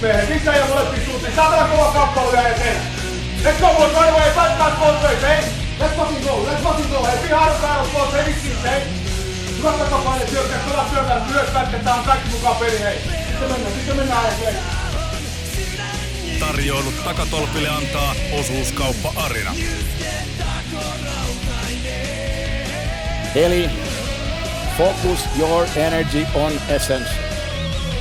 Miehet, missä ja molempiin suuntiin. Saatana kova kappale vielä eteen. Let's go, boys, right away. Fight that both ways, hey. Let's fucking go, let's fucking go. Hey, behind the battle, boys, hey, vittiin, hey. Hyvä takapaine, syökkää, pelaa syökkää, myös pätkä, tää on kaikki mukaan peli, hei. Sitten mennään, sitten mennään, hei. Tarjoilut takatolpille antaa osuuskauppa Arina. Eli focus your energy on essence.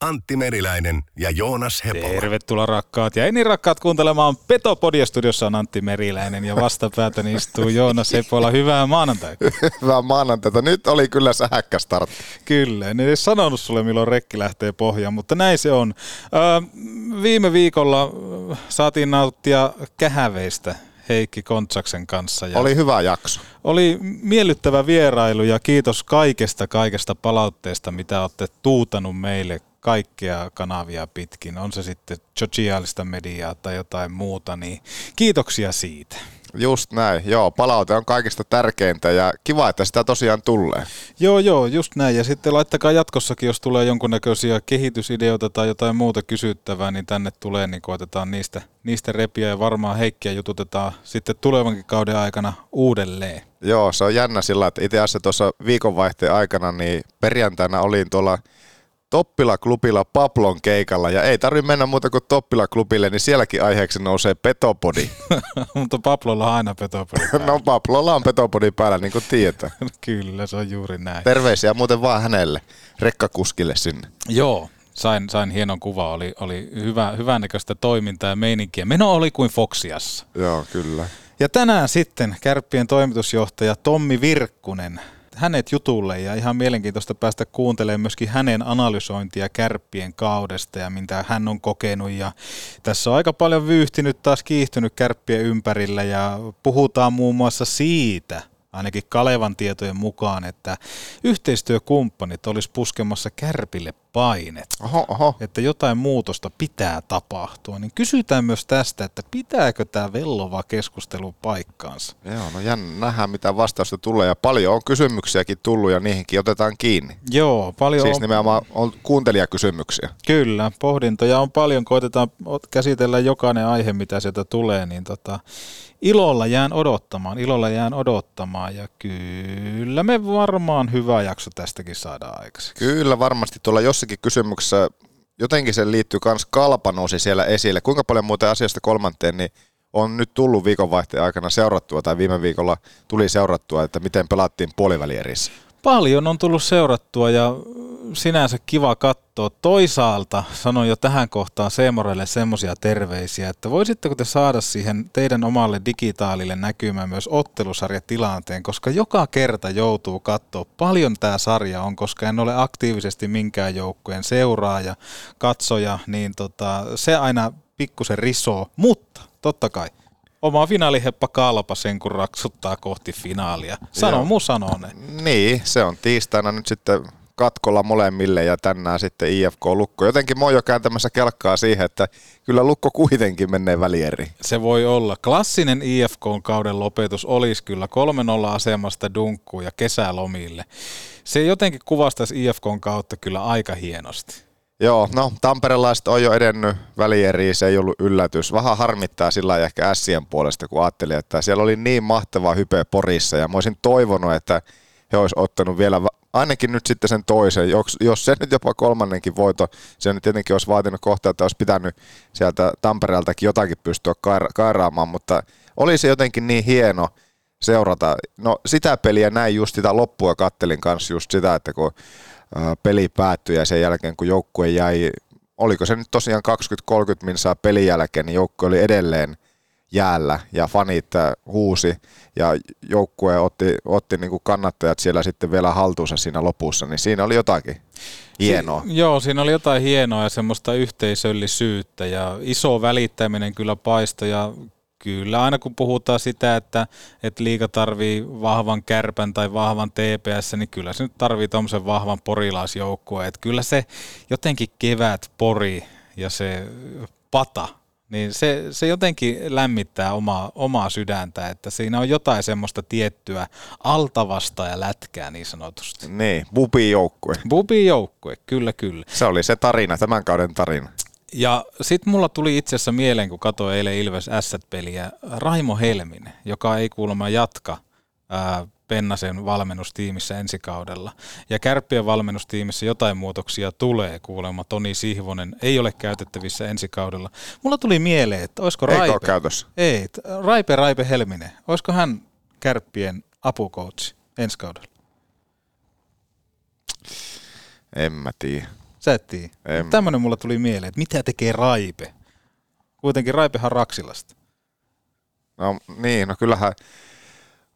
Antti Meriläinen ja Joonas Hepola. Tervetuloa rakkaat ja niin rakkaat kuuntelemaan Petopodia studiossa on Antti Meriläinen ja vastapäätäni istuu Joonas Hepola. Hyvää maanantaita. Hyvää maanantaita. Nyt oli kyllä sähäkkä start. Kyllä, en edes sanonut sulle milloin rekki lähtee pohjaan, mutta näin se on. Öö, viime viikolla saatiin nauttia kähäveistä Heikki Kontsaksen kanssa. Ja Oli hyvä jakso. oli miellyttävä vierailu ja kiitos kaikesta kaikesta palautteesta, mitä olette tuutanut meille kaikkia kanavia pitkin. On se sitten sosiaalista mediaa tai jotain muuta, niin kiitoksia siitä. Just näin. Joo, palaute on kaikista tärkeintä ja kiva, että sitä tosiaan tulee. Joo, joo, just näin. Ja sitten laittakaa jatkossakin, jos tulee jonkunnäköisiä kehitysideoita tai jotain muuta kysyttävää, niin tänne tulee, niin koetetaan niistä, niistä repiä ja varmaan Heikkiä jututetaan sitten tulevankin kauden aikana uudelleen. Joo, se on jännä sillä, että itse asiassa tuossa viikonvaihteen aikana, niin perjantaina olin tuolla Toppila-klubilla Paplon keikalla ja ei tarvi mennä muuta kuin Toppila-klubille, niin sielläkin aiheeksi nousee Petopodi. Mutta Paplolla on aina petopeli. no Paplolla on Petopodi päällä, niin kuin tiedetään. Kyllä, se on juuri näin. Terveisiä muuten vaan hänelle, rekkakuskille sinne. Joo, sain, sain hienon kuva. Oli, oli hyvä, hyvänäköistä toimintaa ja meininkiä. Meno oli kuin Foxiassa. Joo, kyllä. Ja tänään sitten Kärppien toimitusjohtaja Tommi Virkkunen hänet jutulle ja ihan mielenkiintoista päästä kuuntelemaan myöskin hänen analysointia kärppien kaudesta ja mitä hän on kokenut. Ja tässä on aika paljon vyyhtinyt taas kiihtynyt kärppien ympärillä ja puhutaan muun muassa siitä, ainakin Kalevan tietojen mukaan, että yhteistyökumppanit olisi puskemassa kärpille painet. Oho, oho. Että jotain muutosta pitää tapahtua. Niin kysytään myös tästä, että pitääkö tämä vellova keskustelu paikkaansa? Joo, no jännä nähdään mitä vastausta tulee ja paljon on kysymyksiäkin tullut ja niihinkin otetaan kiinni. Joo, paljon Siis on, nimenomaan on kuuntelijakysymyksiä. Kyllä, pohdintoja on paljon, koitetaan käsitellä jokainen aihe, mitä sieltä tulee, niin tota, ilolla jään odottamaan, ilolla jään odottamaan ja kyllä me varmaan hyvä jakso tästäkin saadaan aikaiseksi. Kyllä varmasti tuolla jossakin kysymyksessä jotenkin se liittyy myös kalpa nousi siellä esille. Kuinka paljon muuten asiasta kolmanteen niin on nyt tullut viikonvaihteen aikana seurattua tai viime viikolla tuli seurattua, että miten pelattiin puolivälierissä. Paljon on tullut seurattua ja sinänsä kiva katsoa. Toisaalta sanon jo tähän kohtaan Seemorelle semmoisia terveisiä, että voisitteko te saada siihen teidän omalle digitaalille näkymään myös ottelusarjatilanteen, koska joka kerta joutuu katsoa paljon tämä sarja on, koska en ole aktiivisesti minkään joukkueen seuraaja, katsoja, niin tota, se aina pikkusen risoo, mutta totta kai oma finaaliheppa kalpa sen, kun raksuttaa kohti finaalia. Sano Joo. mu sanoo ne. Niin, se on tiistaina nyt sitten katkolla molemmille ja tänään sitten IFK Lukko. Jotenkin mä oon jo kääntämässä kelkkaa siihen, että kyllä Lukko kuitenkin menee välieriin. Se voi olla. Klassinen IFK-kauden lopetus olisi kyllä 3-0 asemasta dunkkuun ja kesälomille. Se jotenkin kuvastaisi IFKn kautta kyllä aika hienosti. Joo, no tamperelaiset on jo edennyt välieriin, se ei ollut yllätys. Vähän harmittaa sillä ehkä Ässien puolesta, kun ajattelin, että siellä oli niin mahtava hype Porissa ja mä olisin toivonut, että he olisi ottanut vielä ainakin nyt sitten sen toisen, jos, jos se nyt jopa kolmannenkin voito, se nyt tietenkin olisi vaatinut kohta, että olisi pitänyt sieltä Tampereeltakin jotakin pystyä kaira- kairaamaan, mutta oli se jotenkin niin hieno seurata. No sitä peliä näin just sitä loppua kattelin kanssa just sitä, että kun peli päättyi ja sen jälkeen kun joukkue jäi, oliko se nyt tosiaan 20-30 minsaa pelin jälkeen, niin joukkue oli edelleen jäällä ja fanit äh, huusi ja joukkue otti, otti niin kuin kannattajat siellä sitten vielä haltuunsa siinä lopussa, niin siinä oli jotakin hienoa. Si- joo, siinä oli jotain hienoa ja semmoista yhteisöllisyyttä ja iso välittäminen kyllä paisto ja kyllä aina kun puhutaan sitä, että, että liiga tarvii vahvan kärpän tai vahvan TPS, niin kyllä se nyt tarvii tuommoisen vahvan porilaisjoukkueen. Että kyllä se jotenkin kevät pori ja se pata, niin se, se jotenkin lämmittää omaa, omaa sydäntä, että siinä on jotain semmoista tiettyä altavasta ja lätkää niin sanotusti. Niin, bubi joukkue. Bubi joukkue, kyllä kyllä. Se oli se tarina, tämän kauden tarina. Ja sitten mulla tuli itse asiassa mieleen, kun katsoin eilen Ilves Asset-peliä, Raimo Helminen, joka ei kuulemma jatka ää, Pennasen valmennustiimissä ensi kaudella. Ja Kärppien valmennustiimissä jotain muutoksia tulee kuulemma. Toni Sihvonen ei ole käytettävissä ensi kaudella. Mulla tuli mieleen, että olisiko Eikö Raipe... ole käytössä? Ei, Raipe Raipe Helminen. Olisiko hän Kärppien apukoutsi ensi kaudella? En mä tiedä. Sä et tiedä. En. Tämmöinen mulla tuli mieleen, että mitä tekee Raipe? Kuitenkin Raipehan Raksilasta. No niin, no kyllähän,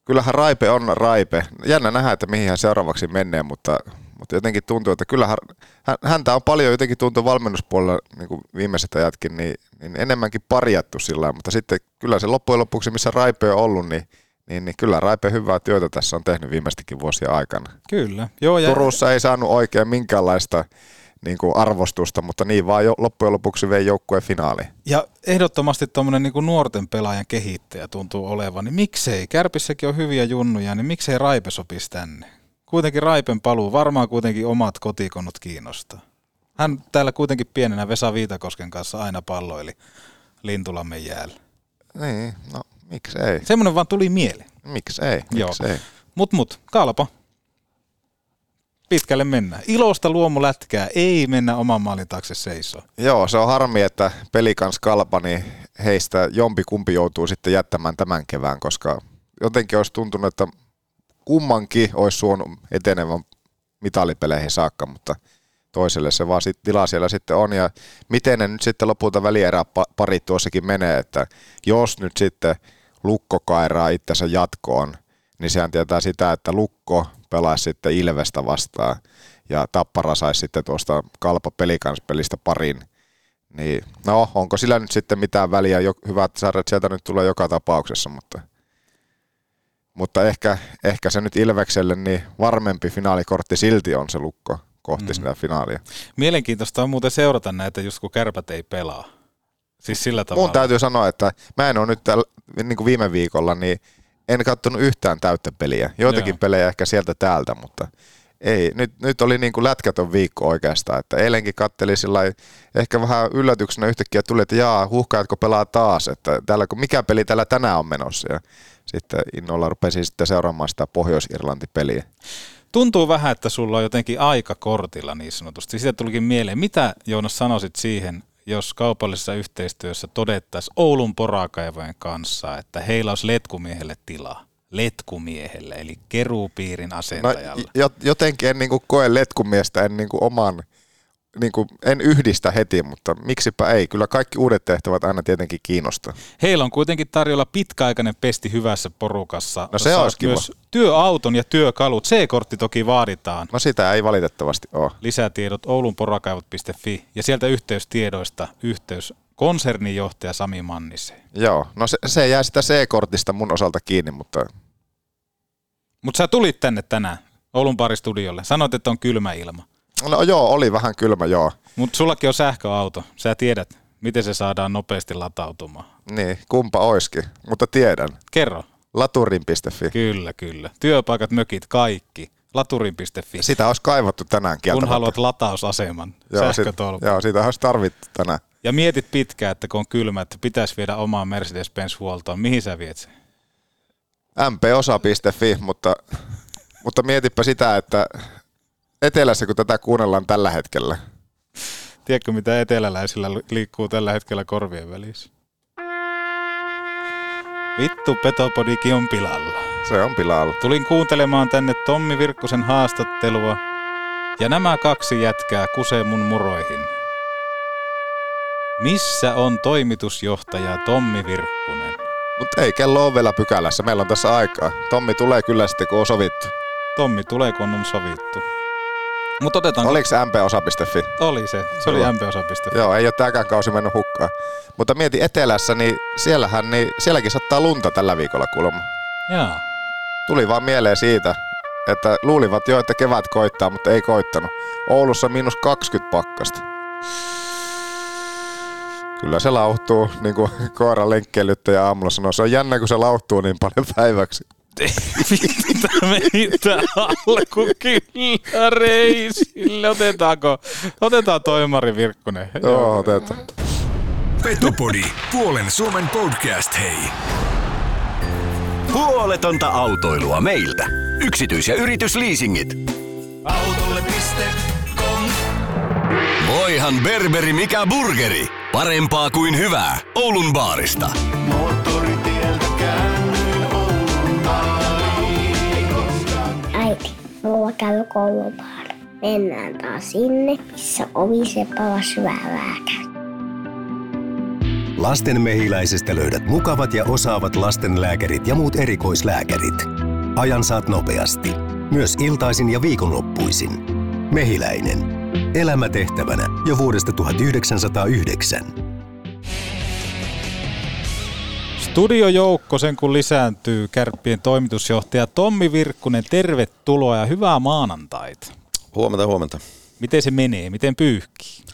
kyllähän Raipe on Raipe. Jännä nähdä, että mihin hän seuraavaksi menee, mutta, mutta jotenkin tuntuu, että kyllähän hän, häntä on paljon jotenkin tuntuu valmennuspuolella niin kuin viimeiset ajatkin, niin, niin enemmänkin parjattu sillä mutta sitten kyllä se loppujen lopuksi, missä Raipe on ollut, niin, niin, niin kyllä Raipe hyvää työtä tässä on tehnyt viimeistäkin vuosien aikana. Kyllä. Joo, ja Turussa ei saanut oikein minkäänlaista niin kuin arvostusta, mutta niin vaan jo, loppujen lopuksi vei joukkueen finaaliin. Ja ehdottomasti tuommoinen niin nuorten pelaajan kehittäjä tuntuu olevan, niin miksei, Kärpissäkin on hyviä junnuja, niin miksei Raipe sopisi tänne? Kuitenkin Raipen paluu, varmaan kuitenkin omat kotikonnut kiinnostaa. Hän täällä kuitenkin pienenä Vesa Viitakosken kanssa aina palloili Lintulammen jäällä. Niin, no miksi ei? Semmoinen vaan tuli mieleen. Miksi ei? Joo. Mut mut, kalpa. Pitkälle mennään. Ilosta luomulätkää, ei mennä oman maalin taakse seisoo. Joo, se on harmi, että pelikans kalpa, niin heistä jompi kumpi joutuu sitten jättämään tämän kevään, koska jotenkin olisi tuntunut, että kummankin olisi suonut etenevän mitalipeleihin saakka, mutta toiselle se vaan sit tila siellä sitten on. Ja miten ne nyt sitten lopulta välierää parit tuossakin menee, että jos nyt sitten Lukko kairaa itsensä jatkoon, niin sehän tietää sitä, että Lukko pelaisi sitten Ilvestä vastaan ja Tappara saisi sitten tuosta kalpa pelikanspelistä parin. Niin, no, onko sillä nyt sitten mitään väliä? Jo, hyvät sarjat sieltä nyt tulee joka tapauksessa, mutta, mutta ehkä, ehkä se nyt Ilvekselle niin varmempi finaalikortti silti on se lukko kohti mm. sitä finaalia. Mielenkiintoista on muuten seurata näitä, just kun kärpät ei pelaa. Siis sillä tavalla. Mun täytyy sanoa, että mä en ole nyt täällä, niin kuin viime viikolla, niin en katsonut yhtään täyttä peliä. Joitakin Joo. pelejä ehkä sieltä täältä, mutta ei. Nyt, nyt oli niin kuin lätkätön viikko oikeastaan. Että eilenkin katteli sillä ehkä vähän yllätyksenä yhtäkkiä tuli, että jaa, huhkaatko pelaa taas, että täällä, mikä peli täällä tänään on menossa. Ja sitten innolla rupesi sitten seuraamaan sitä Pohjois-Irlanti-peliä. Tuntuu vähän, että sulla on jotenkin aika kortilla niin sanotusti. Siitä tulikin mieleen. Mitä Joonas sanoisit siihen, jos kaupallisessa yhteistyössä todettaisiin Oulun porakaivojen kanssa, että heillä olisi letkumiehelle tilaa? Letkumiehelle, eli keruupiirin asentajalle. No, jotenkin en niin kuin koe letkumiestä, en niin kuin oman, niin kuin, en yhdistä heti, mutta miksipä ei. Kyllä kaikki uudet tehtävät aina tietenkin kiinnostaa. Heillä on kuitenkin tarjolla pitkäaikainen pesti hyvässä porukassa. No se olisi myös kiva. työauton ja työkalut. C-kortti toki vaaditaan. No sitä ei valitettavasti ole. Lisätiedot oulunporakaivot.fi ja sieltä yhteystiedoista yhteys konsernijohtaja Sami Mannisen. Joo, no se, se jää sitä C-kortista mun osalta kiinni, mutta... Mutta sä tulit tänne tänään Oulun paristudiolle. Sanoit, että on kylmä ilma. No joo, oli vähän kylmä, joo. Mutta sullakin on sähköauto. Sä tiedät, miten se saadaan nopeasti latautumaan. Niin, kumpa oiski, mutta tiedän. Kerro. Laturin.fi. Kyllä, kyllä. Työpaikat, mökit, kaikki. Laturin.fi. Sitä olisi kaivattu tänään Kun haluat latausaseman, joo, sähkötolpan. Sit, joo, sitä olisi tarvittu tänään. Ja mietit pitkään, että kun on kylmä, että pitäisi viedä omaa Mercedes-Benz huoltoon. Mihin sä viet sen? mposa.fi, mutta Mutta mietipä sitä, että etelässä kun tätä kuunnellaan tällä hetkellä, Tiedätkö, mitä eteläläisillä liikkuu tällä hetkellä korvien välissä? Vittu, Petopodikin on pilalla. se on pilalla. Tulin kuuntelemaan tänne Tommi Virkkusen haastattelua, ja nämä kaksi jätkää kusee mun muroihin. Missä on toimitusjohtaja Tommi Virkkunen? Mutta ei, kello on vielä pykälässä. Meillä on tässä aikaa. Tommi tulee kyllä sitten, kun on sovittu. Tommi tulee, kun on sovittu. Mutta otetaan... Oliko se mposa.fi? Oli se. Se oli Joo. mposa.fi. Joo, ei ole tämäkään kausi mennyt hukkaan. Mutta mieti etelässä, niin siellähän, niin sielläkin sattaa lunta tällä viikolla kuulemma. Jaa. Tuli vaan mieleen siitä, että luulivat jo, että kevät koittaa, mutta ei koittanut. Oulussa miinus 20 pakkasta. Kyllä se lauhtuu, niin kuin koira lenkkeilyttäjä aamulla sanoi. Se on jännä, kun se lauhtuu niin paljon päiväksi. Mitä meitä alku kyllä reisille. Otetaanko? Otetaan toimari Virkkunen. Joo, otetaan. Petopodi, puolen Suomen podcast, hei. Huoletonta autoilua meiltä. Yksityis- ja yritysliisingit. Autolle.com Voihan berberi mikä burgeri. Parempaa kuin hyvää. Oulun baarista. Moottoritieltä mulla käy koulupaara. Mennään taas sinne, missä oviseppala syvää lääkäri. Lasten mehiläisestä löydät mukavat ja osaavat lastenlääkärit ja muut erikoislääkärit. Ajan saat nopeasti. Myös iltaisin ja viikonloppuisin. Mehiläinen. Elämä tehtävänä jo vuodesta 1909. Studiojoukko sen kun lisääntyy, Kärppien toimitusjohtaja Tommi Virkkunen, tervetuloa ja hyvää maanantaita. Huomenta, huomenta. Miten se menee? Miten pyyhkii?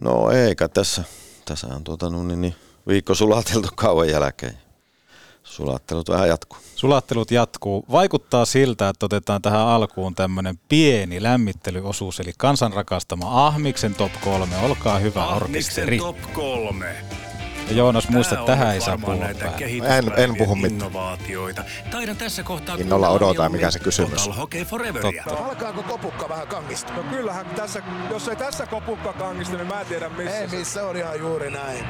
No eikä tässä. Tässä on tuota, niin, niin, viikko sulateltu kauan jälkeen. Sulattelut vähän jatkuu. Sulattelut jatkuu. Vaikuttaa siltä, että otetaan tähän alkuun tämmöinen pieni lämmittelyosuus, eli kansan rakastama Ahmiksen top 3. Olkaa hyvä orkesteri. top kolme. Ja Joonas, muista, Tää että tähän ei saa puhua näitä En- en puhu mitään. Innovaatioita. Taidan tässä kohtaa Innolla odotan, mikä se kysymys. Totta. Alkaako kopukka vähän kangistua? No kyllähän tässä, jos ei tässä kopukka kangistu, niin mä en tiedä missä. Ei missä on ihan juuri näin.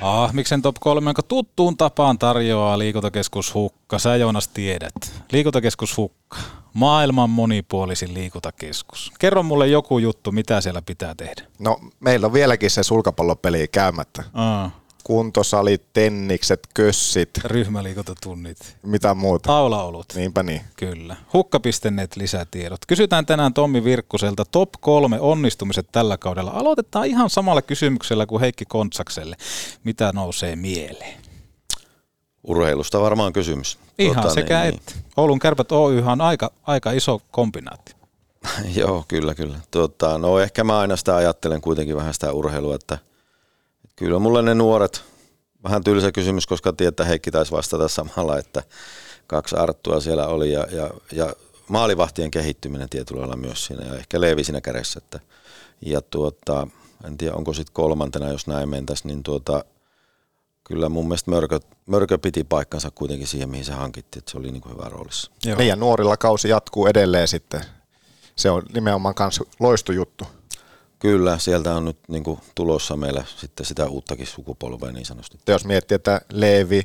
Ahmiksen top 3, jonka tuttuun tapaan tarjoaa liikuntakeskus Hukka. Sä Joonas tiedät. Liikuntakeskus Hukka. Maailman monipuolisin liikuntakeskus. Kerro mulle joku juttu, mitä siellä pitää tehdä. No, meillä on vieläkin se sulkapallopeli käymättä. Aa, Kuntosalit, tennikset, kössit, ryhmäliikuntatunnit. mitä muuta. Aulaolut. Niinpä niin. Kyllä. Hukka.net lisätiedot. Kysytään tänään Tommi Virkkuselta top kolme onnistumiset tällä kaudella. Aloitetaan ihan samalla kysymyksellä kuin Heikki Kontsakselle. Mitä nousee mieleen? Urheilusta varmaan kysymys. Ihan Tota, sekä niin, että. Oulun kärpät Oy on aika, aika iso kombinaatti. Niin. Joo, kyllä, kyllä. Tota, no ehkä mä aina sitä ajattelen kuitenkin vähän sitä urheilua, että kyllä mulle ne nuoret, vähän tylsä kysymys, koska tietää Heikki taisi vastata samalla, että kaksi Arttua siellä oli ja, ja, ja maalivahtien kehittyminen tietyllä lailla myös siinä ja ehkä Leevi siinä kädessä. Että, ja tuota, en tiedä onko sitten kolmantena, jos näin mentäisiin, niin tuota, kyllä mun mielestä Mörkö, Mörkö piti paikkansa kuitenkin siihen, mihin se hankittiin, että se oli niin kuin hyvä roolissa. Joo. Meidän nuorilla kausi jatkuu edelleen sitten. Se on nimenomaan kans loistujuttu. Kyllä, sieltä on nyt niin kuin, tulossa meillä sitten sitä uuttakin sukupolvea niin sanotusti. Jos miettii, että Leevi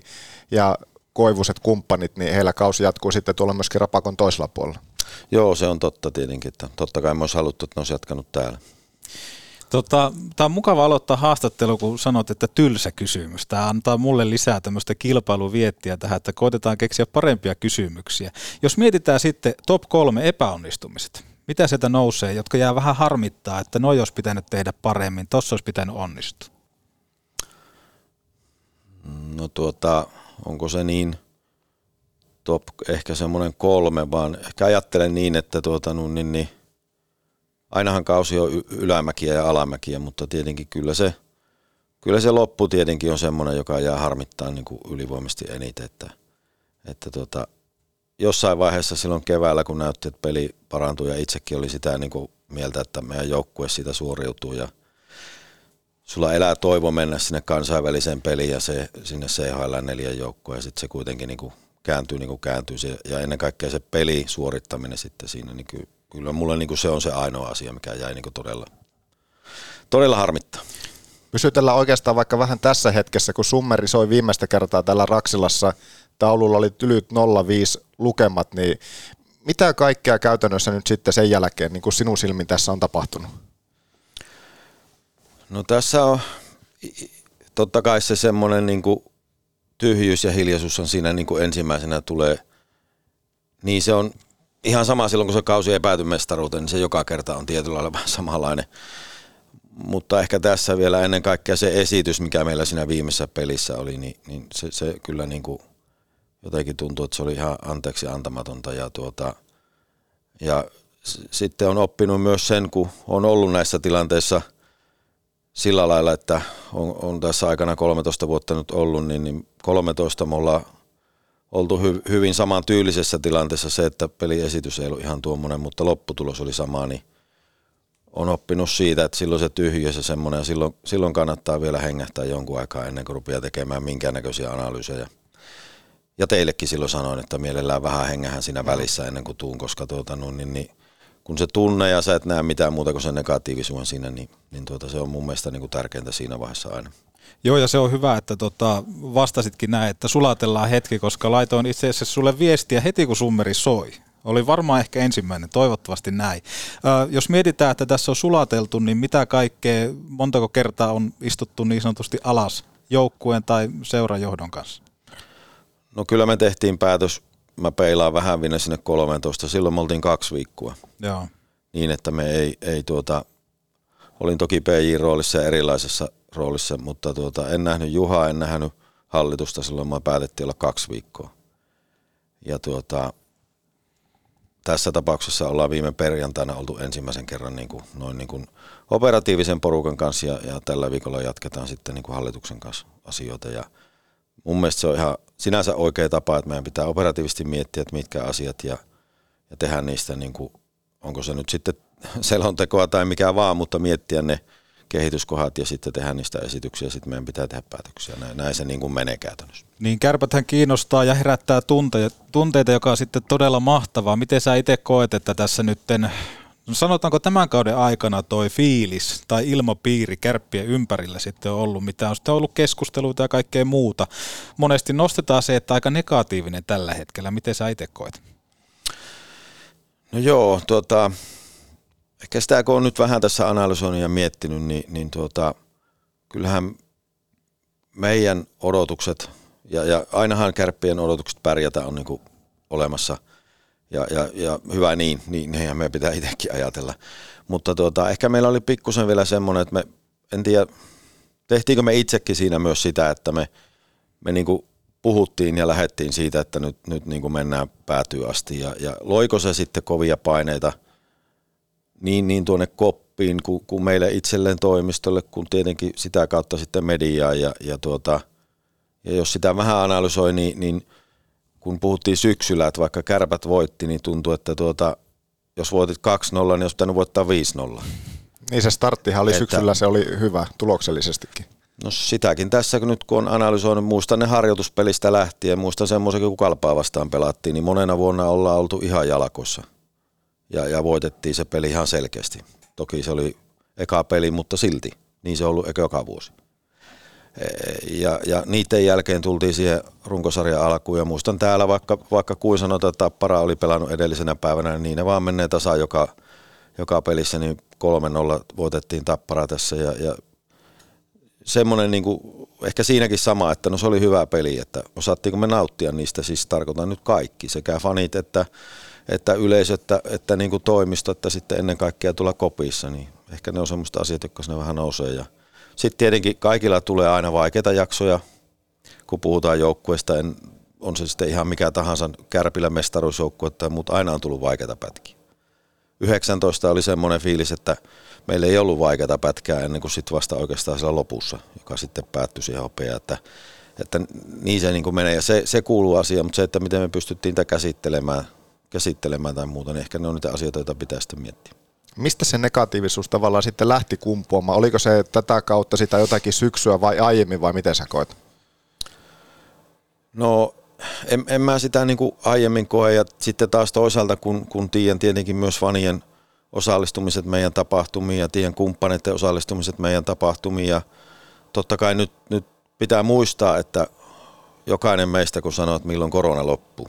ja Koivuset kumppanit, niin heillä kausi jatkuu sitten tuolla myöskin Rapakon toisella puolella. Joo, se on totta tietenkin, että totta kai me olisi haluttu, että ne olisi jatkanut täällä. Tota, Tämä on mukava aloittaa haastattelu, kun sanot, että tylsä kysymys. Tämä antaa mulle lisää tämmöistä kilpailuviettiä tähän, että koitetaan keksiä parempia kysymyksiä. Jos mietitään sitten top kolme epäonnistumiset, mitä sieltä nousee, jotka jää vähän harmittaa, että no olisi pitänyt tehdä paremmin, tossa olisi pitänyt onnistua. No tuota, onko se niin top, ehkä semmoinen kolme, vaan ehkä ajattelen niin, että tuota, no, niin, niin, ainahan kausi on ylämäkiä ja alamäkiä, mutta tietenkin kyllä se, kyllä se loppu tietenkin on semmoinen, joka jää harmittaa niin kuin ylivoimasti eniten, että, että tuota, jossain vaiheessa silloin keväällä, kun näytti, että peli parantui ja itsekin oli sitä niin kuin mieltä, että meidän joukkue siitä suoriutuu ja sulla elää toivo mennä sinne kansainväliseen peliin ja se, sinne CHL neljän joukkoon ja sitten se kuitenkin niin kuin kääntyy niin kuin kääntyy se, ja ennen kaikkea se peli suorittaminen sitten siinä, niin kyllä, kyllä mulla niin kuin se on se ainoa asia, mikä jäi niin kuin todella, todella harmittaa. Pysytellään oikeastaan vaikka vähän tässä hetkessä, kun Summeri soi viimeistä kertaa tällä Raksilassa, taululla oli tylyt 05 lukemat, niin mitä kaikkea käytännössä nyt sitten sen jälkeen niin kuin sinun silmin tässä on tapahtunut? No tässä on totta kai se semmoinen niin kuin tyhjyys ja hiljaisuus on siinä niin kuin ensimmäisenä tulee. Niin se on ihan sama silloin, kun se kausi ei pääty mestaruuteen, niin se joka kerta on tietyllä lailla vähän samanlainen. Mutta ehkä tässä vielä ennen kaikkea se esitys, mikä meillä siinä viimeisessä pelissä oli, niin, niin se, se kyllä niin kuin jotenkin tuntuu, että se oli ihan anteeksi antamatonta. Ja, tuota, ja s- sitten on oppinut myös sen, kun on ollut näissä tilanteissa – sillä lailla, että on, on tässä aikana 13 vuotta nyt ollut, niin, niin 13 me ollaan oltu hy, hyvin saman tyylisessä tilanteessa se, että peliesitys ei ollut ihan tuommoinen, mutta lopputulos oli sama, niin on oppinut siitä, että silloin se tyhjyys ja semmoinen, ja silloin, silloin kannattaa vielä hengähtää jonkun aikaa ennen kuin rupeaa tekemään minkäännäköisiä analyysejä. Ja teillekin silloin sanoin, että mielellään vähän hengähän siinä välissä ennen kuin tuun, koska tuota, no, niin, niin, kun se tunne ja sä et näe mitään muuta kuin sen negatiivisuuden siinä, niin, niin tuota, se on mun mielestä niin kuin tärkeintä siinä vaiheessa aina. Joo, ja se on hyvä, että tota, vastasitkin näin, että sulatellaan hetki, koska laitoin itse asiassa sulle viestiä heti, kun summeri soi. Oli varmaan ehkä ensimmäinen, toivottavasti näin. Ö, jos mietitään, että tässä on sulateltu, niin mitä kaikkea, montako kertaa on istuttu niin sanotusti alas joukkueen tai seurajohdon kanssa? No kyllä me tehtiin päätös, mä peilaan vähän vielä sinne 13, silloin me oltiin kaksi viikkoa. Joo. Niin, että me ei, ei tuota, olin toki PJ-roolissa ja erilaisessa roolissa, mutta tuota, en nähnyt Juhaa, en nähnyt hallitusta, silloin me päätettiin olla kaksi viikkoa. Ja tuota, tässä tapauksessa ollaan viime perjantaina oltu ensimmäisen kerran niin kuin, noin niin kuin operatiivisen porukan kanssa ja, ja tällä viikolla jatketaan sitten niin kuin hallituksen kanssa asioita. Ja mun mielestä se on ihan sinänsä oikea tapa, että meidän pitää operatiivisesti miettiä, että mitkä asiat ja, ja tehdä niistä, niin kuin, onko se nyt sitten selontekoa tai mikä vaan, mutta miettiä ne kehityskohdat ja sitten tehdä niistä esityksiä, sitten meidän pitää tehdä päätöksiä. Näin, näin se niin kuin menee käytännössä. Niin kärpäthän kiinnostaa ja herättää tunteita, tunteita, joka on sitten todella mahtavaa. Miten sä itse koet, että tässä nytten, no sanotaanko tämän kauden aikana toi fiilis tai ilmapiiri kärppien ympärillä sitten on ollut, mitä on sitten ollut keskusteluita ja kaikkea muuta. Monesti nostetaan se, että aika negatiivinen tällä hetkellä. Miten sä itse koet? No joo, tuota, ehkä sitä kun on nyt vähän tässä analysoinut ja miettinyt, niin, niin tuota, kyllähän meidän odotukset, ja, ja ainahan kärppien odotukset pärjätä on niin olemassa, ja, ja, ja hyvä niin, niin niinhän me pitää itsekin ajatella. Mutta tuota, ehkä meillä oli pikkusen vielä semmoinen, että me, en tiedä, tehtiinkö me itsekin siinä myös sitä, että me, me niin kuin puhuttiin ja lähettiin siitä, että nyt, nyt niin kuin mennään päätyy asti. Ja, ja loiko se sitten kovia paineita niin, niin tuonne koppiin kuin, kuin meille itselleen toimistolle, kun tietenkin sitä kautta sitten mediaa. Ja, ja, tuota, ja jos sitä vähän analysoi, niin, niin kun puhuttiin syksyllä, että vaikka kärpät voitti, niin tuntuu, että tuota, jos voitit 2-0, niin olisi pitänyt voittaa 5-0. Niin se starttihan oli Että- syksyllä, se oli hyvä tuloksellisestikin. No sitäkin tässä, nyt kun on analysoinut, muistan ne harjoituspelistä lähtien, muistan semmoisen, kun kalpaa vastaan pelattiin, niin monena vuonna ollaan oltu ihan jalkossa. Ja, ja voitettiin se peli ihan selkeästi. Toki se oli eka peli, mutta silti. Niin se on ollut joka vuosi. E- Ja, ja niiden jälkeen tultiin siihen runkosarjan alkuun ja muistan täällä, vaikka, vaikka kuin sanotaan, että Tappara oli pelannut edellisenä päivänä, niin ne vaan menee tasa joka, joka pelissä, niin 3-0 voitettiin Tappara tässä ja, ja semmoinen niin kuin, ehkä siinäkin sama, että no se oli hyvä peli, että osattiinko me nauttia niistä, siis tarkoitan nyt kaikki, sekä fanit että, että yleisö, että, että niin kuin toimisto, että sitten ennen kaikkea tulla kopissa, niin ehkä ne on semmoista asiat, jotka sinne vähän nousee. Ja sitten tietenkin kaikilla tulee aina vaikeita jaksoja, kun puhutaan joukkueesta, en, on se sitten ihan mikä tahansa kärpillä mestaruusjoukkue, mutta aina on tullut vaikeita pätkiä. 19 oli semmoinen fiilis, että meillä ei ollut vaikeata pätkää ennen kuin sitten vasta oikeastaan siellä lopussa, joka sitten päättyi siihen hopeaan, että, että niin se niin kuin menee ja se, se kuuluu asiaan, mutta se, että miten me pystyttiin tätä käsittelemään, käsittelemään tai muuta, niin ehkä ne on niitä asioita, joita pitää sitten miettiä. Mistä se negatiivisuus tavallaan sitten lähti kumpuamaan? Oliko se tätä kautta sitä jotakin syksyä vai aiemmin vai miten sä koet? No en, en mä sitä niin kuin aiemmin koe ja sitten taas toisaalta kun, kun tiedän tietenkin myös fanien osallistumiset meidän tapahtumiin ja tiedän kumppaneiden osallistumiset meidän tapahtumiin ja totta kai nyt, nyt pitää muistaa, että jokainen meistä kun sanoo, että milloin korona loppuu,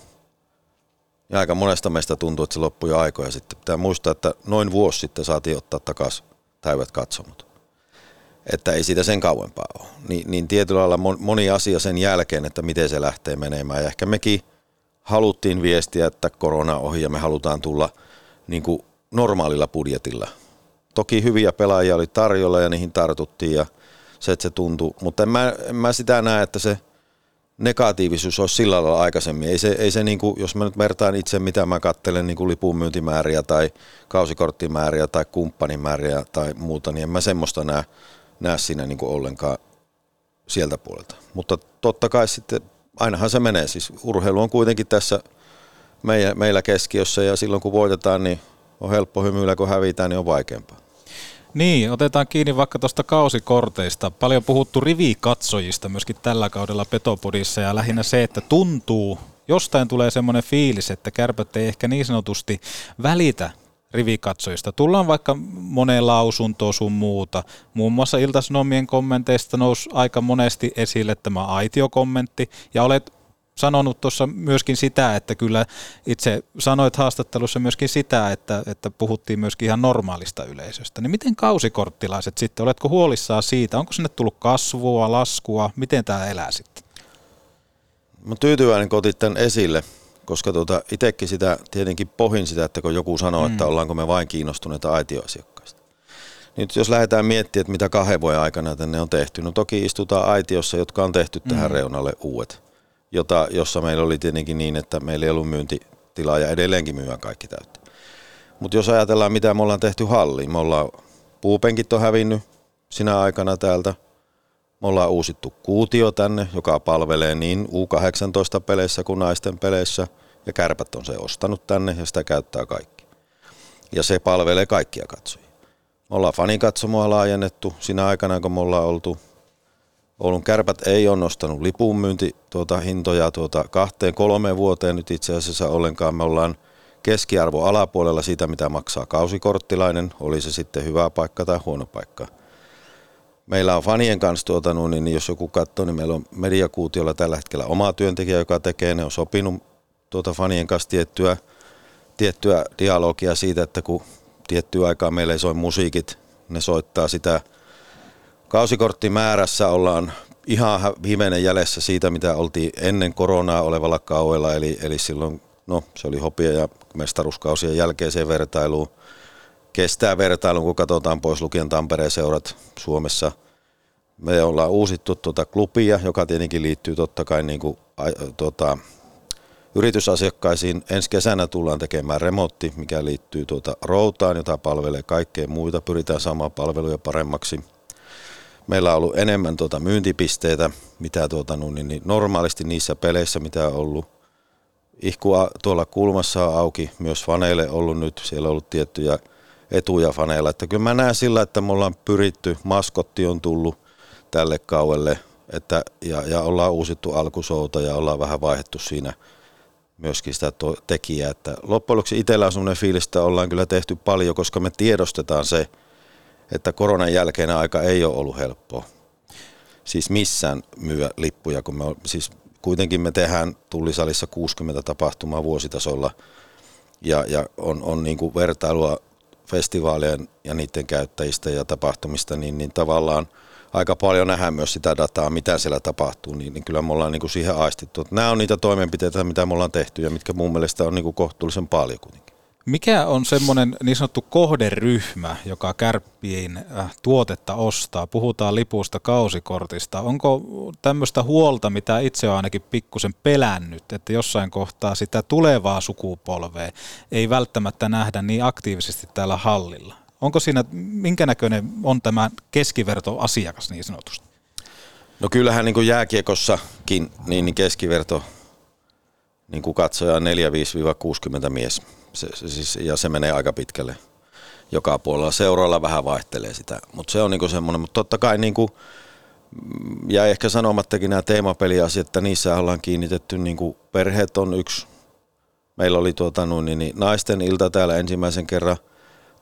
ja aika monesta meistä tuntuu, että se loppui jo aikoja sitten. Pitää muistaa, että noin vuosi sitten saatiin ottaa takaisin täydet katsomut. Että ei siitä sen kauempaa ole. Ni, niin tietyllä lailla moni asia sen jälkeen, että miten se lähtee menemään. Ja ehkä mekin haluttiin viestiä, että korona ohi ja me halutaan tulla niin kuin normaalilla budjetilla. Toki hyviä pelaajia oli tarjolla ja niihin tartuttiin ja se, että se tuntui. Mutta en mä, en mä sitä näe, että se – negatiivisuus olisi sillä lailla aikaisemmin. Ei se, ei se niin kuin, jos mä nyt vertaan itse, mitä mä katselen niin kuin lipunmyyntimääriä tai kausikorttimääriä tai kumppanimääriä tai muuta, niin en mä semmoista näe, näe siinä niin kuin ollenkaan sieltä puolelta. Mutta totta kai sitten, ainahan se menee. Siis urheilu on kuitenkin tässä meillä keskiössä ja silloin kun voitetaan, niin on helppo hymyillä, kun hävitään, niin on vaikeampaa. Niin, otetaan kiinni vaikka tuosta kausikorteista. Paljon puhuttu rivikatsojista myöskin tällä kaudella Petopodissa ja lähinnä se, että tuntuu, jostain tulee semmoinen fiilis, että kärpät ei ehkä niin sanotusti välitä rivikatsojista. Tullaan vaikka moneen lausuntoon sun muuta. Muun muassa Iltasanomien kommenteista nousi aika monesti esille tämä aitiokommentti, ja olet sanonut tuossa myöskin sitä, että kyllä itse sanoit haastattelussa myöskin sitä, että, että puhuttiin myöskin ihan normaalista yleisöstä. Niin miten kausikorttilaiset sitten, oletko huolissaan siitä, onko sinne tullut kasvua, laskua, miten tämä elää sitten? Mä tyytyväinen, kun otit tämän esille, koska tuota, itsekin sitä tietenkin pohin sitä, että kun joku sanoo, mm. että ollaanko me vain kiinnostuneita aitioasiakkaista. Nyt jos lähdetään miettimään, että mitä kahden vuoden aikana tänne on tehty, no toki istutaan aitiossa, jotka on tehty tähän mm. reunalle uudet jota, jossa meillä oli tietenkin niin, että meillä ei ollut myyntitilaa ja edelleenkin myyään kaikki täyttä. Mutta jos ajatellaan, mitä me ollaan tehty halliin, me ollaan puupenkit on hävinnyt sinä aikana täältä. Me ollaan uusittu kuutio tänne, joka palvelee niin U18-peleissä kuin naisten peleissä. Ja kärpät on se ostanut tänne ja sitä käyttää kaikki. Ja se palvelee kaikkia katsojia. Me ollaan fanikatsomoa laajennettu sinä aikana, kun me ollaan oltu Oulun kärpät ei ole nostanut lipunmyynti tuota, hintoja tuota, kahteen kolmeen vuoteen nyt itse asiassa ollenkaan. Me ollaan keskiarvo alapuolella siitä, mitä maksaa kausikorttilainen, oli se sitten hyvä paikka tai huono paikka. Meillä on fanien kanssa, tuota, niin jos joku katsoo, niin meillä on mediakuutiolla tällä hetkellä oma työntekijä, joka tekee, ne on sopinut tuota fanien kanssa tiettyä, tiettyä dialogia siitä, että kun tiettyä aikaa meillä ei soi musiikit, ne soittaa sitä – Kausikorttimäärässä ollaan ihan viimeinen jäljessä siitä, mitä oltiin ennen koronaa olevalla kauella, eli, eli silloin, no se oli hopia ja mestaruuskausien jälkeiseen vertailuun. Kestää vertailun, kun katsotaan pois lukien Tampereen seurat Suomessa. Me ollaan uusittu tuota klubia, joka tietenkin liittyy totta kai niin kuin, tuota, yritysasiakkaisiin. Ensi kesänä tullaan tekemään remontti, mikä liittyy tuota routaan, jota palvelee kaikkea muita. Pyritään saamaan palveluja paremmaksi – meillä on ollut enemmän tuota myyntipisteitä, mitä tuota, niin, niin normaalisti niissä peleissä, mitä on ollut. Ihkua tuolla kulmassa on auki myös faneille ollut nyt, siellä on ollut tiettyjä etuja faneilla. Että kyllä mä näen sillä, että me ollaan pyritty, maskotti on tullut tälle kauelle, että, ja, ja ollaan uusittu alkusouta ja ollaan vähän vaihdettu siinä myöskin sitä to- tekijää. Että loppujen lopuksi itsellä on sellainen fiilis, että ollaan kyllä tehty paljon, koska me tiedostetaan se, että koronan jälkeen aika ei ole ollut helppoa. Siis missään myyä lippuja, kun me siis kuitenkin me tehdään tullisalissa 60 tapahtumaa vuositasolla ja, ja on, on niin kuin vertailua festivaalien ja niiden käyttäjistä ja tapahtumista, niin, niin tavallaan aika paljon nähdään myös sitä dataa, mitä siellä tapahtuu, niin, niin kyllä me ollaan niin kuin siihen aistittu. Nämä on niitä toimenpiteitä, mitä me ollaan tehty ja mitkä mun mielestä on niin kuin kohtuullisen paljon kuitenkin. Mikä on semmoinen niin sanottu kohderyhmä, joka kärppien äh, tuotetta ostaa? Puhutaan lipusta, kausikortista. Onko tämmöistä huolta, mitä itse olen ainakin pikkusen pelännyt, että jossain kohtaa sitä tulevaa sukupolvea ei välttämättä nähdä niin aktiivisesti täällä hallilla? Onko siinä, minkä näköinen on tämä keskivertoasiakas niin sanotusti? No kyllähän niin kuin jääkiekossakin niin, niin keskiverto niin kuin katsoja 45-60 mies se, se, siis, ja se menee aika pitkälle joka puolella. Seuroilla vähän vaihtelee sitä, mutta se on niinku semmoinen, mutta totta kai niinku ja ehkä sanomattakin nämä teemapeliasiat, että niissä ollaan kiinnitetty, niin kuin perheet on yksi. Meillä oli tuota, niin, niin, naisten ilta täällä ensimmäisen kerran,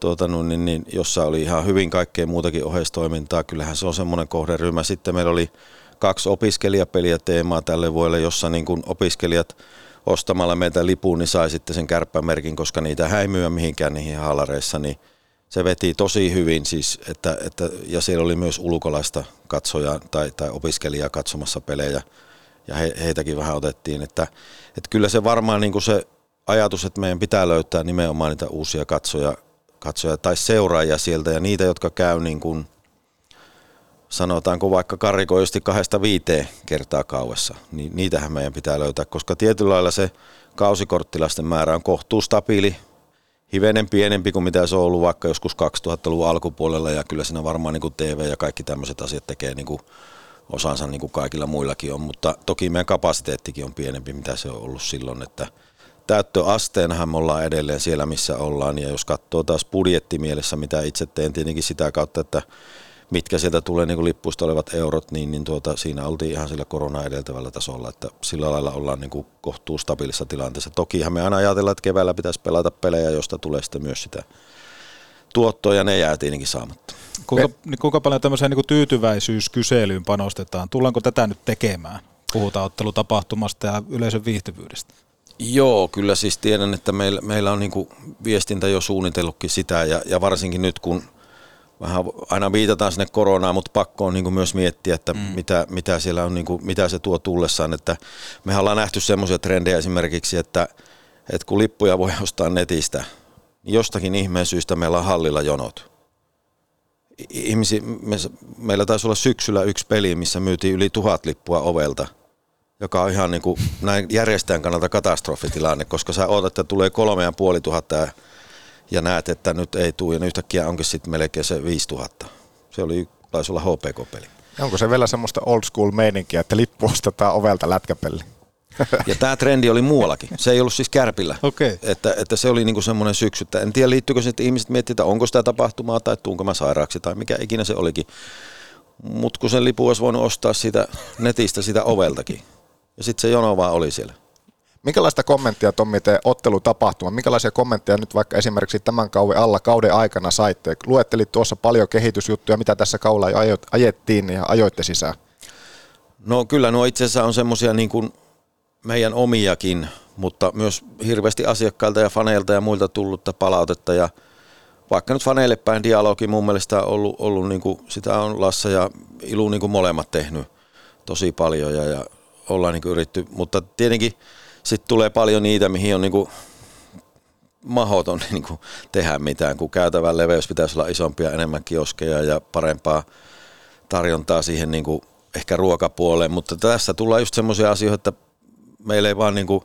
tuota, niin, niin, jossa oli ihan hyvin kaikkea muutakin oheistoimintaa. Kyllähän se on semmoinen kohderyhmä. Sitten meillä oli kaksi opiskelijapeliä teemaa tälle vuodelle, jossa niin opiskelijat ostamalla meiltä lipun, niin sai sitten sen kärppämerkin, koska niitä häimyä mihinkään niihin haalareissa, niin se veti tosi hyvin siis, että, että, ja siellä oli myös ulkolaista katsojaa tai, tai opiskelijaa katsomassa pelejä ja he, heitäkin vähän otettiin, että, että kyllä se varmaan niin kuin se ajatus, että meidän pitää löytää nimenomaan niitä uusia katsoja, katsoja tai seuraajia sieltä ja niitä, jotka käy niin kuin, sanotaanko vaikka karikoisesti kahdesta viiteen kertaa kauessa, niin niitähän meidän pitää löytää, koska tietyllä lailla se kausikorttilaisten määrä on kohtuu stabiili, hivenen pienempi kuin mitä se on ollut vaikka joskus 2000-luvun alkupuolella ja kyllä siinä varmaan niin kuin TV ja kaikki tämmöiset asiat tekee niin kuin osansa niin kuin kaikilla muillakin on, mutta toki meidän kapasiteettikin on pienempi mitä se on ollut silloin, että täyttöasteenhan me ollaan edelleen siellä missä ollaan ja jos katsoo taas budjettimielessä mitä itse teen tietenkin sitä kautta, että mitkä sieltä tulee niin lippuista olevat eurot, niin, niin tuota, siinä oltiin ihan sillä korona edeltävällä tasolla, että sillä lailla ollaan niin kuin kohtuu stabiilissa tilanteessa. Tokihan me aina ajatellaan, että keväällä pitäisi pelata pelejä, josta tulee sitten myös sitä tuottoa, ja ne jää tietenkin saamatta. Kuinka, niin kuinka paljon tämmöiseen niin kuin tyytyväisyyskyselyyn panostetaan? Tullaanko tätä nyt tekemään? Puhutaan ottelutapahtumasta ja yleisön viihtyvyydestä. Joo, kyllä siis tiedän, että meillä, meillä on niin kuin viestintä jo suunnitellutkin sitä, ja, ja varsinkin nyt kun – vähän aina viitataan sinne koronaan, mutta pakko on niin kuin myös miettiä, että mm. mitä, mitä, siellä on, niin kuin, mitä se tuo tullessaan. Että me ollaan nähty semmoisia trendejä esimerkiksi, että, että kun lippuja voi ostaa netistä, niin jostakin ihmeen syystä meillä on hallilla jonot. Ihmisi, me, meillä taisi olla syksyllä yksi peli, missä myytiin yli tuhat lippua ovelta, joka on ihan niin kuin näin järjestäjän kannalta katastrofitilanne, koska sä odotat, että tulee kolme ja puoli tuhatta ja näet, että nyt ei tule, ja niin yhtäkkiä onkin sitten melkein se 5000. Se oli, taisi olla HPK-peli. Onko se vielä semmoista old school meininkiä, että lippu ostetaan ovelta lätkäpeli? Ja tämä trendi oli muuallakin. Se ei ollut siis kärpillä. Okay. Että, että se oli niinku semmoinen syksy. Että en tiedä liittyykö se, että ihmiset miettivät, että onko sitä tapahtumaa tai tuunko mä sairaaksi tai mikä ikinä se olikin. Mutta kun sen lipu olisi voinut ostaa sitä netistä sitä oveltakin. Ja sitten se jono vaan oli siellä. Minkälaista kommenttia Tommi te ottelutapahtuma, minkälaisia kommentteja nyt vaikka esimerkiksi tämän kauden alla kauden aikana saitte? Luettelit tuossa paljon kehitysjuttuja, mitä tässä kaudella ajettiin ja ajoitte sisään. No kyllä nuo itse asiassa on semmoisia niin kuin meidän omiakin, mutta myös hirveästi asiakkailta ja faneilta ja muilta tullutta palautetta ja vaikka nyt faneille päin dialogi mun mielestä on ollut, ollut niin kuin, sitä on Lassa ja Ilu niin kuin molemmat tehnyt tosi paljon ja, ja ollaan niin kuin yritetty, mutta tietenkin sitten tulee paljon niitä, mihin on niinku mahoton niinku tehdä mitään, kun käytävän leveys pitäisi olla isompia, enemmän kioskeja ja parempaa tarjontaa siihen niinku ehkä ruokapuoleen, mutta tässä tullaan just semmoisia asioita, että meillä ei vaan niinku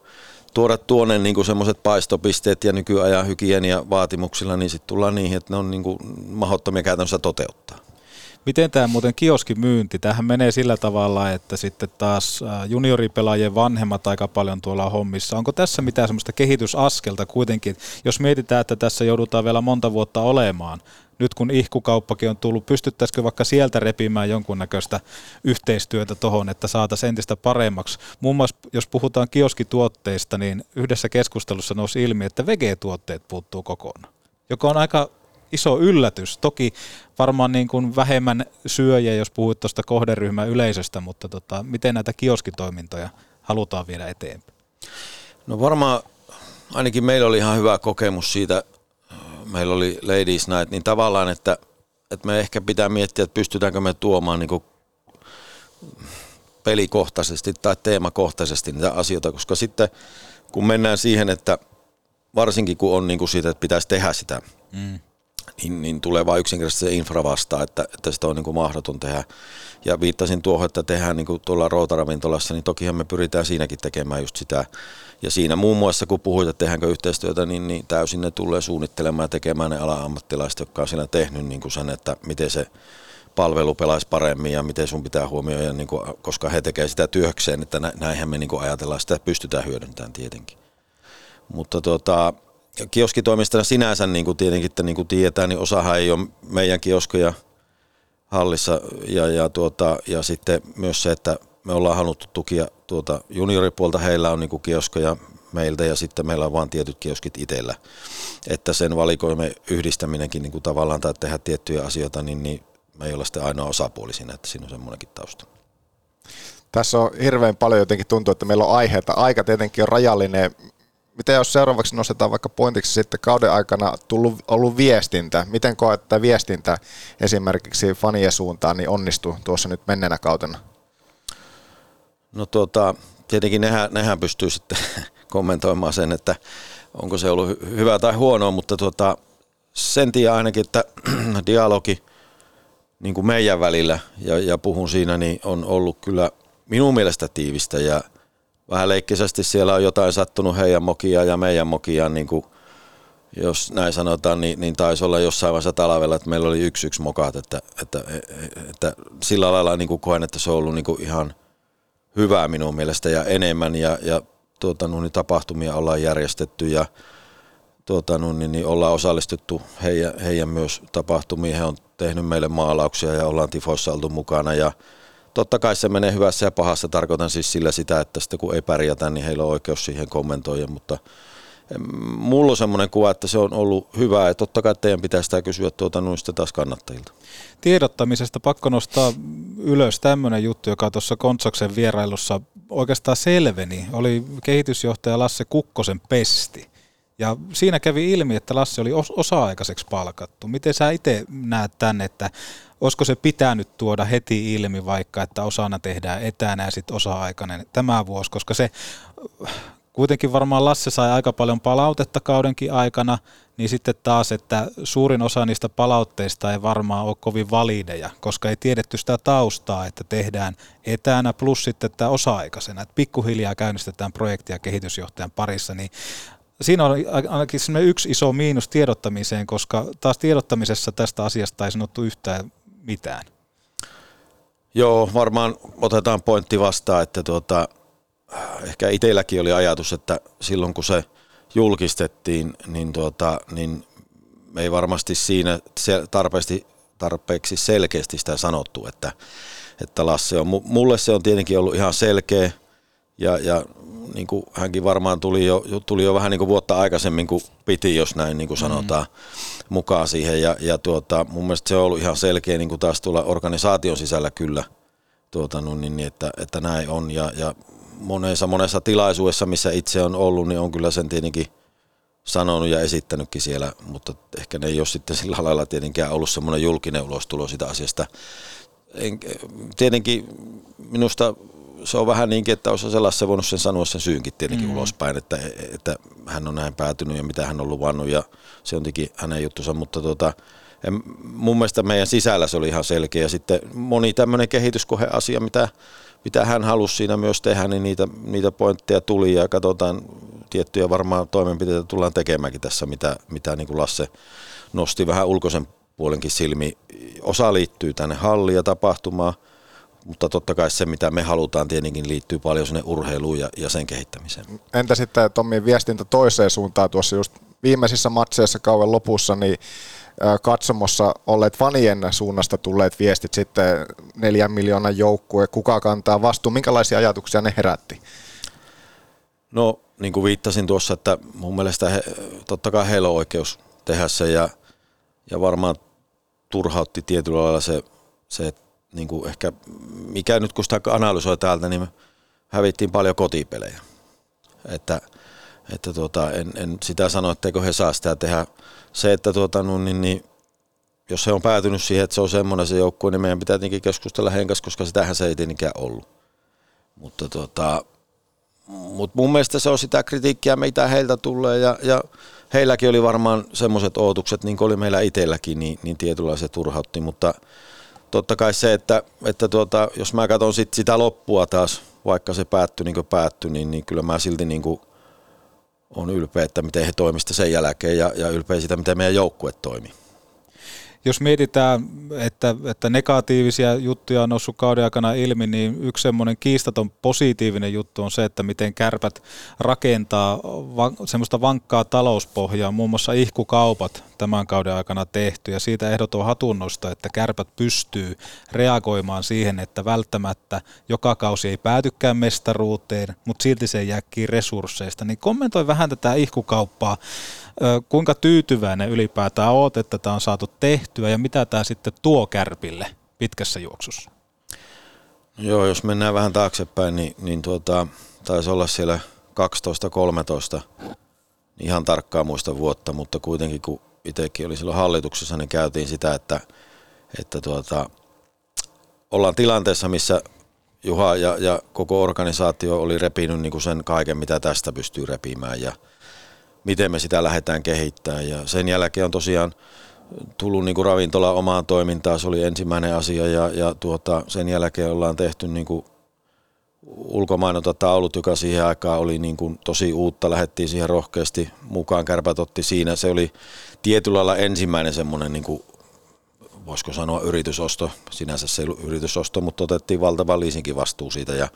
tuoda tuonne niinku semmoiset paistopisteet ja nykyajan hygienia vaatimuksilla, niin sitten tullaan niihin, että ne on niinku mahottomia käytännössä toteuttaa. Miten tämä muuten kioskimyynti? Tähän menee sillä tavalla, että sitten taas junioripelaajien vanhemmat aika paljon tuolla hommissa. Onko tässä mitään semmoista kehitysaskelta kuitenkin, jos mietitään, että tässä joudutaan vielä monta vuotta olemaan, nyt kun ihkukauppakin on tullut, pystyttäisikö vaikka sieltä repimään jonkunnäköistä yhteistyötä tuohon, että saataisiin entistä paremmaksi. Muun muassa jos puhutaan kioskituotteista, niin yhdessä keskustelussa nousi ilmi, että vegetuotteet puuttuu kokonaan, joka on aika iso yllätys. Toki varmaan niin kuin vähemmän syöjä, jos puhuit tuosta kohderyhmän yleisöstä, mutta tota, miten näitä kioskitoimintoja halutaan viedä eteenpäin? No varmaan ainakin meillä oli ihan hyvä kokemus siitä, meillä oli Ladies Night, niin tavallaan, että, että me ehkä pitää miettiä, että pystytäänkö me tuomaan niin kuin pelikohtaisesti tai teemakohtaisesti niitä asioita, koska sitten kun mennään siihen, että varsinkin kun on niin kuin siitä, että pitäisi tehdä sitä mm niin, niin tulee vain yksinkertaisesti se infra vastaan, että, että sitä on niin kuin mahdoton tehdä. Ja viittasin tuohon, että tehdään niin kuin tuolla routaravintolassa, niin tokihan me pyritään siinäkin tekemään just sitä. Ja siinä muun muassa, kun puhuit, että tehdäänkö yhteistyötä, niin, niin täysin ne tulee suunnittelemaan ja tekemään ne ala-ammattilaiset, jotka on siinä tehnyt niin kuin sen, että miten se palvelu pelaisi paremmin ja miten sun pitää huomioida, niin kuin, koska he tekevät sitä työkseen, että näinhän me niin kuin ajatellaan, sitä pystytään hyödyntämään tietenkin. Mutta tuota, kioskitoimistana sinänsä niin kuin tietenkin että niin kuin tietää, niin osahan ei ole meidän kioskoja hallissa ja, ja, tuota, ja sitten myös se, että me ollaan haluttu tukia tuota junioripuolta, heillä on niin kioskoja meiltä ja sitten meillä on vain tietyt kioskit itsellä. Että sen valikoimme yhdistäminenkin niin kuin tavallaan tai tehdä tiettyjä asioita, niin, niin me ei ole sitten ainoa osapuoli siinä, että siinä on semmoinenkin tausta. Tässä on hirveän paljon jotenkin tuntuu, että meillä on aiheita. Aika tietenkin on rajallinen. Mitä jos seuraavaksi nostetaan vaikka pointiksi sitten kauden aikana tullut, ollut viestintä? Miten koet, että viestintä esimerkiksi fanien suuntaan niin onnistui tuossa nyt menneenä kautena? No tuota, tietenkin nehän, nehän pystyy sitten kommentoimaan sen, että onko se ollut hyvä tai huonoa, mutta tuota, sen tiedän ainakin, että dialogi niin kuin meidän välillä, ja, ja puhun siinä, niin on ollut kyllä minun mielestä tiivistä ja vähän leikkisesti siellä on jotain sattunut heidän mokia ja meidän mokia, niin kuin, jos näin sanotaan, niin, niin taisi olla jossain vaiheessa talvella, että meillä oli yksi yksi mokat, että, että, että, sillä lailla niin kuin koen, että se on ollut niin kuin ihan hyvää minun mielestä ja enemmän ja, ja tuota, niin tapahtumia ollaan järjestetty ja tuota, niin, niin ollaan osallistuttu heidän, heidän myös tapahtumiin. He on tehnyt meille maalauksia ja ollaan tifoissa oltu mukana ja totta kai se menee hyvässä ja pahassa. Tarkoitan siis sillä sitä, että sitten kun ei pärjätä, niin heillä on oikeus siihen kommentoida, mutta mulla on semmoinen kuva, että se on ollut hyvä ja totta kai teidän pitää sitä kysyä tuota noista taas kannattajilta. Tiedottamisesta pakko nostaa ylös tämmöinen juttu, joka tuossa Kontsaksen vierailussa oikeastaan selveni. Oli kehitysjohtaja Lasse Kukkosen pesti. Ja siinä kävi ilmi, että Lasse oli osa-aikaiseksi palkattu. Miten sä itse näet tänne, että olisiko se pitänyt tuoda heti ilmi vaikka, että osana tehdään etänä ja sitten osa-aikainen tämä vuosi, koska se kuitenkin varmaan Lasse sai aika paljon palautetta kaudenkin aikana, niin sitten taas, että suurin osa niistä palautteista ei varmaan ole kovin valideja, koska ei tiedetty sitä taustaa, että tehdään etänä plus sitten tämä osa-aikaisena, että pikkuhiljaa käynnistetään projektia kehitysjohtajan parissa, niin siinä on ainakin yksi iso miinus tiedottamiseen, koska taas tiedottamisessa tästä asiasta ei sanottu yhtään mitään. Joo, varmaan otetaan pointti vastaan, että tuota, ehkä itselläkin oli ajatus, että silloin kun se julkistettiin, niin, tuota, niin me ei varmasti siinä tarpeeksi, tarpeeksi selkeästi sitä sanottu, että, että Lasse on, mulle se on tietenkin ollut ihan selkeä ja, ja niin kuin hänkin varmaan tuli jo, tuli jo vähän niin kuin vuotta aikaisemmin kuin piti, jos näin niin kuin sanotaan, mm. mukaan siihen. Ja, ja tuota, mun mielestä se on ollut ihan selkeä niin kuin taas tuolla organisaation sisällä kyllä, tuota, no, niin, niin, että, että näin on. Ja, ja monessa, monessa tilaisuudessa, missä itse on ollut, niin on kyllä sen tietenkin sanonut ja esittänytkin siellä, mutta ehkä ne ei ole sitten sillä lailla tietenkään ollut semmoinen julkinen ulostulo sitä asiasta. En, tietenkin minusta se on vähän niinkin, että olisi sellaisen voinut sen sanoa sen syynkin tietenkin mm. ulospäin, että, että hän on näin päätynyt ja mitä hän on luvannut ja se on tietenkin hänen juttunsa, mutta tuota, mun mielestä meidän sisällä se oli ihan selkeä ja sitten moni tämmöinen kehityskoheasia, mitä, mitä hän halusi siinä myös tehdä, niin niitä, niitä pointteja tuli ja katsotaan tiettyjä varmaan toimenpiteitä tullaan tekemäänkin tässä, mitä, mitä niin kuin Lasse nosti vähän ulkoisen puolenkin silmi. Osa liittyy tänne halliin ja tapahtumaan, mutta totta kai se, mitä me halutaan, tietenkin liittyy paljon sinne urheiluun ja, ja sen kehittämiseen. Entä sitten Tommin viestintä toiseen suuntaan tuossa just viimeisissä matseissa kauan lopussa, niin katsomossa olleet fanien suunnasta tulleet viestit sitten neljän miljoonan joukkue, kuka kantaa vastuun, minkälaisia ajatuksia ne herätti? No niin kuin viittasin tuossa, että mun mielestä he, totta kai heillä on oikeus tehdä se ja, ja varmaan turhautti tietyllä lailla se, se että niin kuin ehkä, mikä nyt kun sitä analysoi täältä, niin hävittiin paljon kotipelejä. Että, että tuota, en, en, sitä sano, etteikö he saa sitä tehdä. Se, että tuota, no, niin, niin, jos he on päätynyt siihen, että se on semmoinen se joukkue, niin meidän pitää tietenkin keskustella henkas, koska sitähän se ei tietenkään ollut. Mutta tuota, mut mun mielestä se on sitä kritiikkiä, mitä heiltä tulee ja, ja heilläkin oli varmaan semmoiset odotukset, niin kuin oli meillä itselläkin, niin, niin tietynlaisia turhautti, mutta – totta kai se, että, että tuota, jos mä katson sit sitä loppua taas, vaikka se päättyi niin kuin päättyi, niin, niin kyllä mä silti niin kuin on ylpeä, että miten he toimista sen jälkeen ja, ja ylpeä sitä, miten meidän joukkue toimii. Jos mietitään, että, että negatiivisia juttuja on noussut kauden aikana ilmi, niin yksi semmoinen kiistaton positiivinen juttu on se, että miten kärpät rakentaa va- semmoista vankkaa talouspohjaa, muun muassa ihkukaupat tämän kauden aikana tehty, ja siitä ehdoton hatunnosta, että kärpät pystyy reagoimaan siihen, että välttämättä joka kausi ei päätykään mestaruuteen, mutta silti se jääkkiin resursseista, niin kommentoi vähän tätä ihkukauppaa, kuinka tyytyväinen ylipäätään oot, että tämä on saatu tehtyä ja mitä tämä sitten tuo Kärpille pitkässä juoksussa? Joo, jos mennään vähän taaksepäin, niin, niin tuota, taisi olla siellä 12-13, niin ihan tarkkaa muista vuotta, mutta kuitenkin kun itsekin oli silloin hallituksessa, niin käytiin sitä, että, että tuota, ollaan tilanteessa, missä Juha ja, ja koko organisaatio oli repinyt niin kuin sen kaiken, mitä tästä pystyy repimään ja miten me sitä lähdetään kehittämään. Ja sen jälkeen on tosiaan tullut niin kuin ravintola omaan toimintaan, se oli ensimmäinen asia ja, ja tuota, sen jälkeen ollaan tehty niin kuin ulkomainonta taulut, joka siihen aikaan oli niin kuin tosi uutta, lähdettiin siihen rohkeasti mukaan, kärpät otti siinä, se oli tietyllä lailla ensimmäinen semmoinen niin kuin voisiko sanoa yritysosto, sinänsä se ei ollut yritysosto, mutta otettiin valtava liisinkin vastuu siitä ja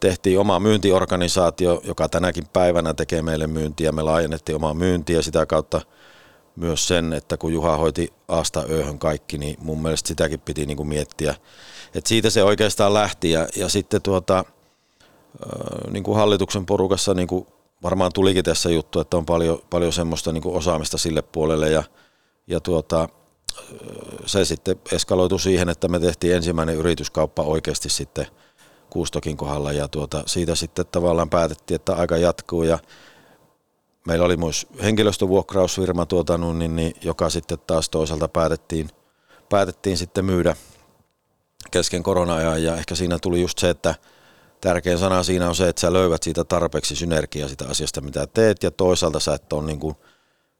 tehtiin oma myyntiorganisaatio, joka tänäkin päivänä tekee meille myyntiä. Me laajennettiin omaa myyntiä sitä kautta myös sen, että kun Juha hoiti Asta ööhön kaikki, niin mun mielestä sitäkin piti niin kuin miettiä. Et siitä se oikeastaan lähti ja, ja sitten tuota, niin kuin hallituksen porukassa niin kuin varmaan tulikin tässä juttu, että on paljon, paljon semmoista niin kuin osaamista sille puolelle ja, ja tuota, se sitten eskaloitu siihen, että me tehtiin ensimmäinen yrityskauppa oikeasti sitten Kuustokin kohdalla ja tuota, siitä sitten tavallaan päätettiin, että aika jatkuu ja meillä oli myös henkilöstövuokrausfirma, tuota, niin, niin, joka sitten taas toisaalta päätettiin, päätettiin sitten myydä kesken korona-ajan ja ehkä siinä tuli just se, että tärkein sana siinä on se, että sä löydät siitä tarpeeksi synergiaa sitä asiasta, mitä teet ja toisaalta sä et ole niin kuin –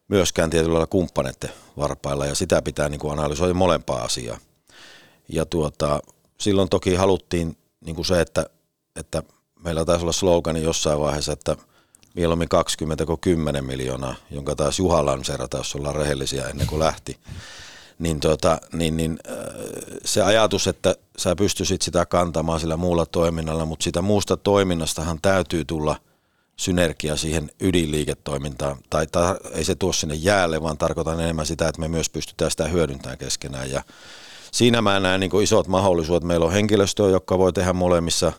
myöskään tietyllä lailla kumppaneiden varpailla ja sitä pitää niin kuin analysoida molempaa asiaa. Ja tuota, silloin toki haluttiin niin kuin se, että, että meillä taisi olla slogani jossain vaiheessa, että mieluummin 20 kuin 10 miljoonaa, jonka taas Juha lanseerata, jos ollaan rehellisiä ennen kuin lähti. Niin, tuota, niin, niin äh, se ajatus, että sä pystyisit sitä kantamaan sillä muulla toiminnalla, mutta sitä muusta toiminnastahan täytyy tulla – synergia siihen ydinliiketoimintaan, tai, tai ei se tuo sinne jäälle, vaan tarkoitan enemmän sitä, että me myös pystytään sitä hyödyntämään keskenään. Ja siinä mä näen niin isot mahdollisuudet. Meillä on henkilöstöä, joka voi tehdä molemmissa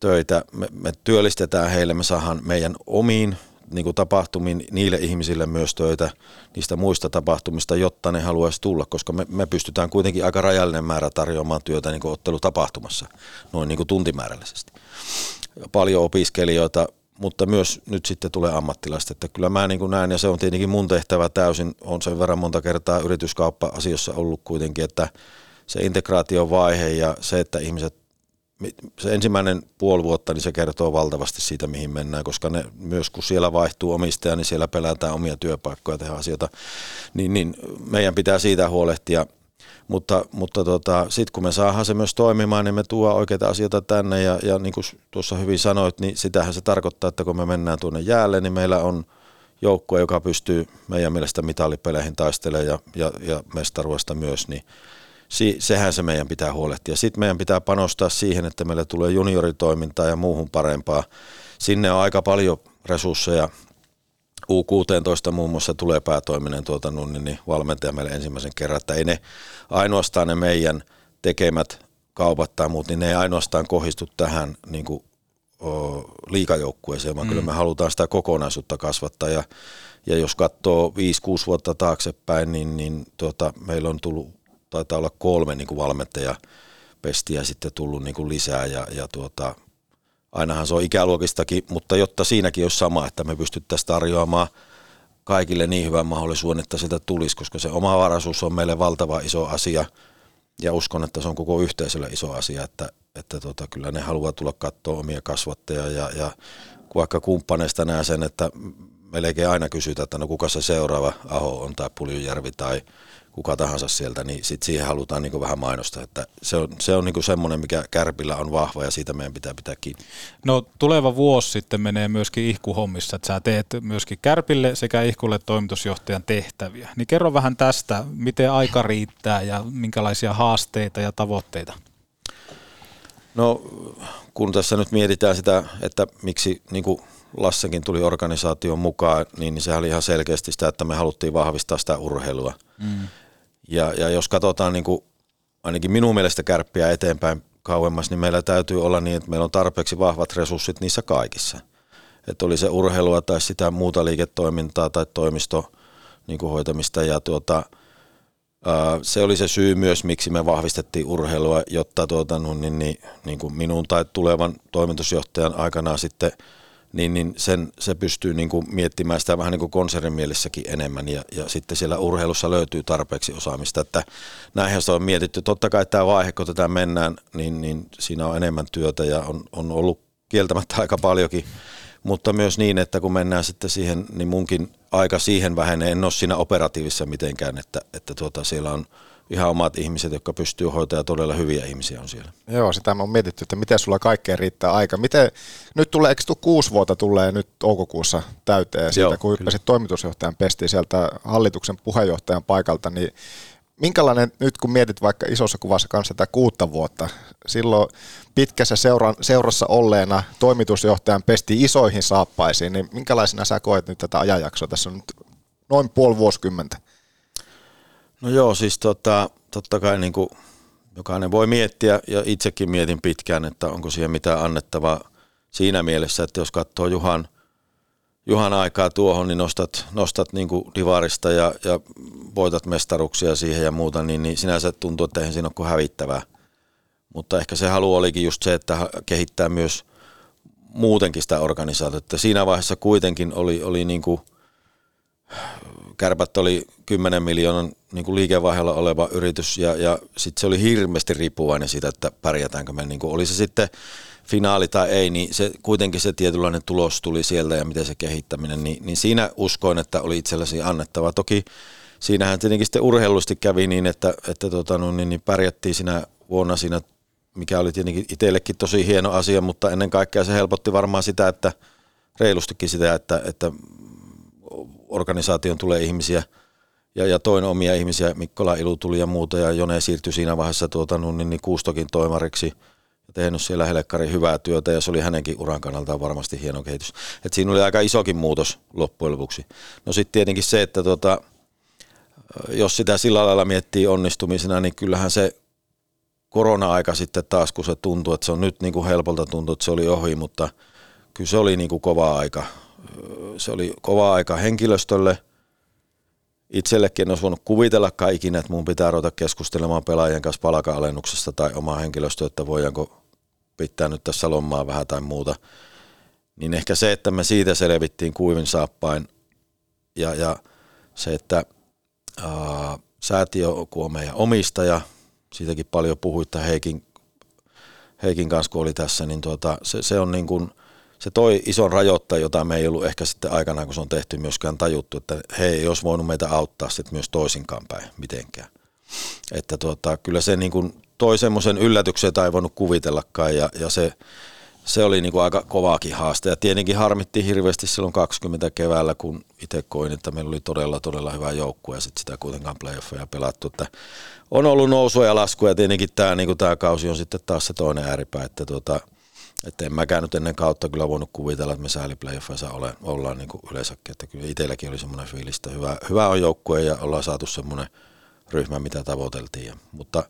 töitä. Me, me työllistetään heille, me saadaan meidän omiin niin kuin tapahtumiin niille ihmisille myös töitä niistä muista tapahtumista, jotta ne haluaisi tulla, koska me, me pystytään kuitenkin aika rajallinen määrä tarjoamaan työtä niin kuin ottelutapahtumassa, noin niin kuin tuntimäärällisesti. Paljon opiskelijoita, mutta myös nyt sitten tulee ammattilaista. Että kyllä mä niin kuin näen, ja se on tietenkin mun tehtävä täysin, on sen verran monta kertaa yrityskauppa-asiossa ollut kuitenkin, että se integraatiovaihe ja se, että ihmiset, se ensimmäinen puoli vuotta, niin se kertoo valtavasti siitä, mihin mennään, koska ne, myös kun siellä vaihtuu omistaja, niin siellä pelätään omia työpaikkoja tehdä asioita, niin, niin meidän pitää siitä huolehtia – mutta, mutta tota, sitten kun me saadaan se myös toimimaan, niin me tuo oikeita asioita tänne ja, ja niin kuin tuossa hyvin sanoit, niin sitähän se tarkoittaa, että kun me mennään tuonne jäälle, niin meillä on joukkue, joka pystyy meidän mielestä mitalipeleihin taistelemaan ja, ja, ja mestaruudesta myös, niin si, sehän se meidän pitää huolehtia. Sitten meidän pitää panostaa siihen, että meille tulee junioritoimintaa ja muuhun parempaa. Sinne on aika paljon resursseja U16 muun muassa tulee päätoiminen tuota, niin, niin valmentaja meille ensimmäisen kerran, että ei ne ainoastaan ne meidän tekemät kaupat tai muut, niin ne ei ainoastaan kohdistu tähän niin kuin, o, liikajoukkueeseen, vaan mm. kyllä me halutaan sitä kokonaisuutta kasvattaa ja, ja jos katsoo 5-6 vuotta taaksepäin, niin, niin tuota, meillä on tullut, taitaa olla kolme niin valmentaja pestiä sitten tullut niin kuin lisää ja, ja tuota, ainahan se on ikäluokistakin, mutta jotta siinäkin olisi sama, että me pystyttäisiin tarjoamaan kaikille niin hyvän mahdollisuuden, että sitä tulisi, koska se oma varaisuus on meille valtava iso asia. Ja uskon, että se on koko yhteisölle iso asia, että, että tota, kyllä ne haluaa tulla katsoa omia kasvatteja ja, ja vaikka kumppaneista näen sen, että melkein aina kysytään, että no kuka se seuraava Aho on tai Puljujärvi tai kuka tahansa sieltä, niin sit siihen halutaan niin vähän mainosta. Että se on, se on niin semmoinen, mikä Kärpillä on vahva ja siitä meidän pitää pitää kiinni. No tuleva vuosi sitten menee myöskin ihkuhommissa, että sä teet myöskin Kärpille sekä ihkulle toimitusjohtajan tehtäviä. Niin kerro vähän tästä, miten aika riittää ja minkälaisia haasteita ja tavoitteita? No kun tässä nyt mietitään sitä, että miksi niin kuin Lassenkin tuli organisaation mukaan, niin sehän oli ihan selkeästi sitä, että me haluttiin vahvistaa sitä urheilua. Mm. Ja, ja jos katsotaan niin kuin, ainakin minun mielestä kärppiä eteenpäin kauemmas, niin meillä täytyy olla niin, että meillä on tarpeeksi vahvat resurssit niissä kaikissa. Että oli se urheilua tai sitä muuta liiketoimintaa tai toimisto niin kuin hoitamista ja tuota, se oli se syy myös, miksi me vahvistettiin urheilua, jotta tuota, niin, niin, niin kuin minun tai tulevan toimitusjohtajan aikana sitten – niin, niin sen, se pystyy niin kuin miettimään sitä vähän niin kuin konsernin mielessäkin enemmän ja, ja sitten siellä urheilussa löytyy tarpeeksi osaamista, että näinhän se on mietitty. Totta kai tämä vaihe, kun tätä mennään, niin, niin siinä on enemmän työtä ja on, on ollut kieltämättä aika paljonkin, mutta myös niin, että kun mennään sitten siihen, niin munkin aika siihen vähenee, en ole siinä operatiivissa mitenkään, että, että tuota, siellä on – ihan omat ihmiset, jotka pystyy hoitamaan todella hyviä ihmisiä on siellä. Joo, sitä on mietitty, että miten sulla kaikkeen riittää aika. Miten, nyt tulee, eikö kuusi vuotta tulee nyt toukokuussa täyteen siitä, Joo, kun hyppäsit toimitusjohtajan pestiin sieltä hallituksen puheenjohtajan paikalta, niin minkälainen, nyt kun mietit vaikka isossa kuvassa kanssa tätä kuutta vuotta, silloin pitkässä seuran, seurassa olleena toimitusjohtajan pesti isoihin saappaisiin, niin minkälaisena sä koet nyt tätä ajanjaksoa? Tässä on nyt noin puoli vuosikymmentä. No joo, siis tota, totta kai niin kuin jokainen voi miettiä, ja itsekin mietin pitkään, että onko siihen mitään annettavaa siinä mielessä, että jos katsoo Juhan, Juhan aikaa tuohon, niin nostat, nostat niin kuin divarista ja, ja voitat mestaruksia siihen ja muuta, niin, niin sinänsä tuntuu, että eihän siinä ole kuin hävittävää. Mutta ehkä se halu olikin just se, että kehittää myös muutenkin sitä organisaatiota. Siinä vaiheessa kuitenkin oli, oli niin kuin – Kärpät oli 10 miljoonan niin kuin liikevaihdolla oleva yritys ja, ja sitten se oli hirveästi riippuvainen siitä, että pärjätäänkö me. Niin kuin oli se sitten finaali tai ei, niin se, kuitenkin se tietynlainen tulos tuli sieltä ja miten se kehittäminen, niin, niin siinä uskoin, että oli itsellesi annettava. Toki siinähän tietenkin sitten urheilusti kävi niin, että, että tota, no, niin, niin pärjättiin siinä vuonna siinä, mikä oli tietenkin itsellekin tosi hieno asia, mutta ennen kaikkea se helpotti varmaan sitä, että reilustikin sitä, että, että organisaation tulee ihmisiä ja, ja toin omia ihmisiä, Mikkola Ilu tuli ja muuta ja Jone siirtyi siinä vaiheessa tuota, niin, niin Kuustokin toimariksi ja tehnyt siellä Helekkari hyvää työtä ja se oli hänenkin uran kannalta varmasti hieno kehitys. Et siinä oli aika isokin muutos loppujen lopuksi. No sitten tietenkin se, että tuota, jos sitä sillä lailla miettii onnistumisena, niin kyllähän se korona-aika sitten taas, kun se tuntuu, että se on nyt niin kuin helpolta tuntuu, että se oli ohi, mutta kyllä se oli niin kuin kova aika se oli kova aika henkilöstölle. Itsellekin en olisi voinut kuvitella ikinä, että mun pitää ruveta keskustelemaan pelaajien kanssa palaka-alennuksesta tai omaa henkilöstöä, että voidaanko pitää nyt tässä lommaa vähän tai muuta. Niin ehkä se, että me siitä selvittiin kuivin saappain ja, ja se, että ää, säätiö, kun on meidän omistaja, siitäkin paljon puhuitte Heikin, Heikin kanssa, kun oli tässä, niin tuota, se, se on niin kuin – se toi ison rajoittaja, jota me ei ollut ehkä sitten aikanaan, kun se on tehty myöskään tajuttu, että he ei olisi voinut meitä auttaa sitten myös toisinkaan päin mitenkään. Että tuota, kyllä se niin kuin toi semmoisen yllätyksen, jota ei voinut kuvitellakaan ja, ja se, se oli niin kuin aika kovaakin haaste. Ja tietenkin harmitti hirveästi silloin 20 keväällä, kun itse koin, että meillä oli todella, todella hyvä joukkue ja sitten sitä kuitenkaan playoffeja pelattu. Että on ollut nousua ja laskua ja tietenkin tämä, niin kuin tämä kausi on sitten taas se toinen ääripää, että tuota, että en mäkään nyt ennen kautta kyllä voinut kuvitella, että me sääliplayoffeissa ole, ollaan niin kuin yleensäkin. Että kyllä itselläkin oli semmoinen fiilis, että hyvä, hyvä on joukkue ja ollaan saatu semmoinen ryhmä, mitä tavoiteltiin. Ja, mutta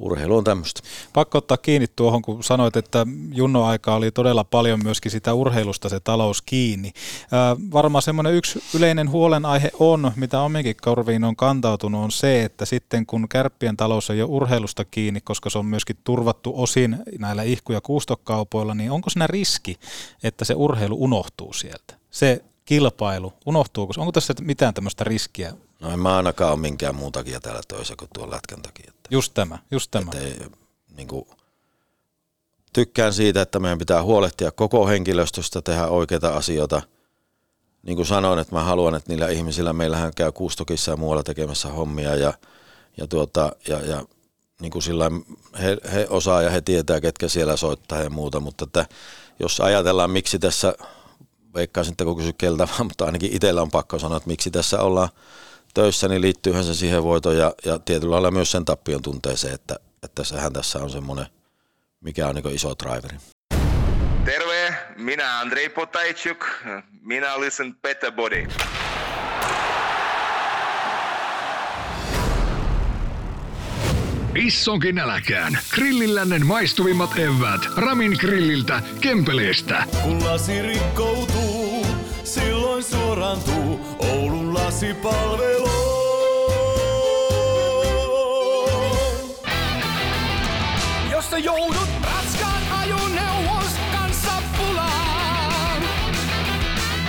urheilu on tämmöistä. Pakko ottaa kiinni tuohon, kun sanoit, että Junno aika oli todella paljon myöskin sitä urheilusta se talous kiinni. Ää, varmaan semmoinen yksi yleinen huolenaihe on, mitä ominkin korviin on kantautunut, on se, että sitten kun kärppien talous ei ole urheilusta kiinni, koska se on myöskin turvattu osin näillä ihku- ja kuustokkaupoilla, niin onko siinä riski, että se urheilu unohtuu sieltä? Se kilpailu, unohtuuko Onko tässä mitään tämmöistä riskiä? No en mä ainakaan ole minkään muun takia täällä toisa kuin tuon lätkän takia. Just tämä, just tämä. Ei, niin kuin, tykkään siitä, että meidän pitää huolehtia koko henkilöstöstä, tehdä oikeita asioita niin kuin sanoin, että mä haluan, että niillä ihmisillä, meillähän käy Kuustokissa ja muualla tekemässä hommia ja, ja, tuota, ja, ja niin kuin sillä he, he osaa ja he tietää, ketkä siellä soittaa ja muuta, mutta että jos ajatellaan, miksi tässä, veikkaisin, että kun kysy keltä, mutta ainakin itsellä on pakko sanoa, että miksi tässä ollaan töissä, niin liittyyhän se siihen voitoon ja, ja tietyllä lailla myös sen tappion tunteeseen, että, että sehän tässä on semmoinen, mikä on niin iso driveri. Terve, minä Andrei Potajczuk, minä listen Better Body. Issonkin äläkään. Grillillännen maistuvimmat evät. Ramin grilliltä, Kempeleestä. Kun lasi rikkoutuu, silloin suorantuu Oulun lasipalvelu. Jos sä joudut raskaan ajoneuvos kanssa pulaan,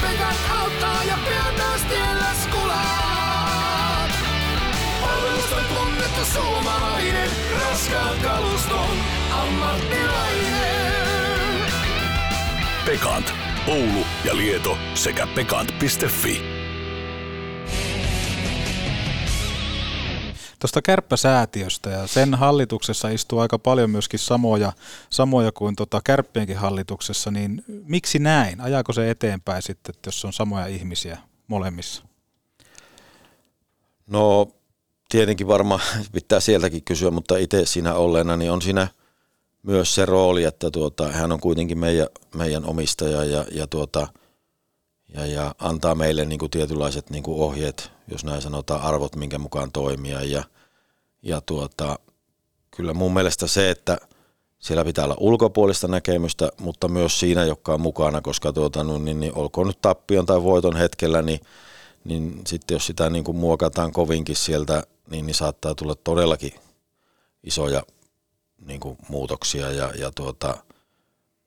Pekat auttaa ja pian myös tiellä skulaat. Palvelusta tunnettu suomalainen, raskaan kaluston ammattilainen. Pekant. Oulu ja Lieto sekä pekant.fi. tuosta kärppäsäätiöstä ja sen hallituksessa istuu aika paljon myöskin samoja, samoja kuin tota kärppienkin hallituksessa, niin miksi näin? Ajaako se eteenpäin sitten, jos on samoja ihmisiä molemmissa? No tietenkin varmaan pitää sieltäkin kysyä, mutta itse siinä olleena niin on siinä myös se rooli, että tuota, hän on kuitenkin meidän, meidän omistaja ja, ja, tuota, ja, ja antaa meille niin kuin tietynlaiset niin kuin ohjeet, jos näin sanotaan, arvot, minkä mukaan toimia. Ja, ja tuota, kyllä mun mielestä se, että siellä pitää olla ulkopuolista näkemystä, mutta myös siinä, joka on mukana, koska tuota, no, niin, niin, olkoon nyt tappion tai voiton hetkellä, niin, niin sitten jos sitä niin kuin muokataan kovinkin sieltä, niin, niin saattaa tulla todellakin isoja niin kuin muutoksia ja, ja tuota,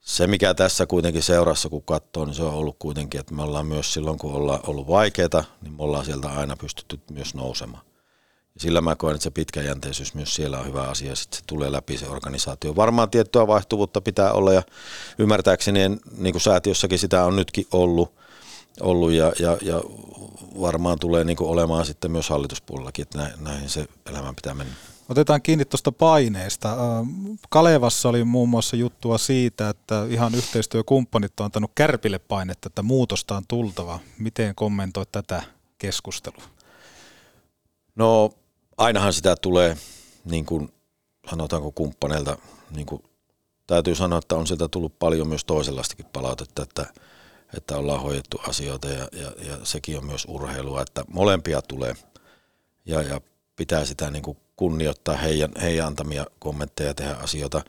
se, mikä tässä kuitenkin seurassa, kun katsoo, niin se on ollut kuitenkin, että me ollaan myös silloin, kun ollaan ollut vaikeita, niin me ollaan sieltä aina pystytty myös nousemaan. Ja sillä mä koen, että se pitkäjänteisyys myös siellä on hyvä asia, sitten se tulee läpi se organisaatio. Varmaan tiettyä vaihtuvuutta pitää olla ja ymmärtääkseni niin kuin säätiössäkin sitä on nytkin ollut, ollut ja, ja, ja varmaan tulee niin kuin olemaan sitten myös hallituspuolellakin, että näihin se elämän pitää mennä. Otetaan kiinni tuosta paineesta. Kalevassa oli muun muassa juttua siitä, että ihan yhteistyökumppanit on antanut Kärpille painetta, että muutosta on tultava. Miten kommentoit tätä keskustelua? No ainahan sitä tulee, niin kuin sanotaanko kumppaneilta, niin kuin, täytyy sanoa, että on sitä tullut paljon myös toisenlaistakin palautetta, että, että ollaan hoidettu asioita ja, ja, ja sekin on myös urheilua, että molempia tulee ja, ja pitää sitä niin kuin kunnioittaa heidän, heidän antamia kommentteja ja tehdä asioita.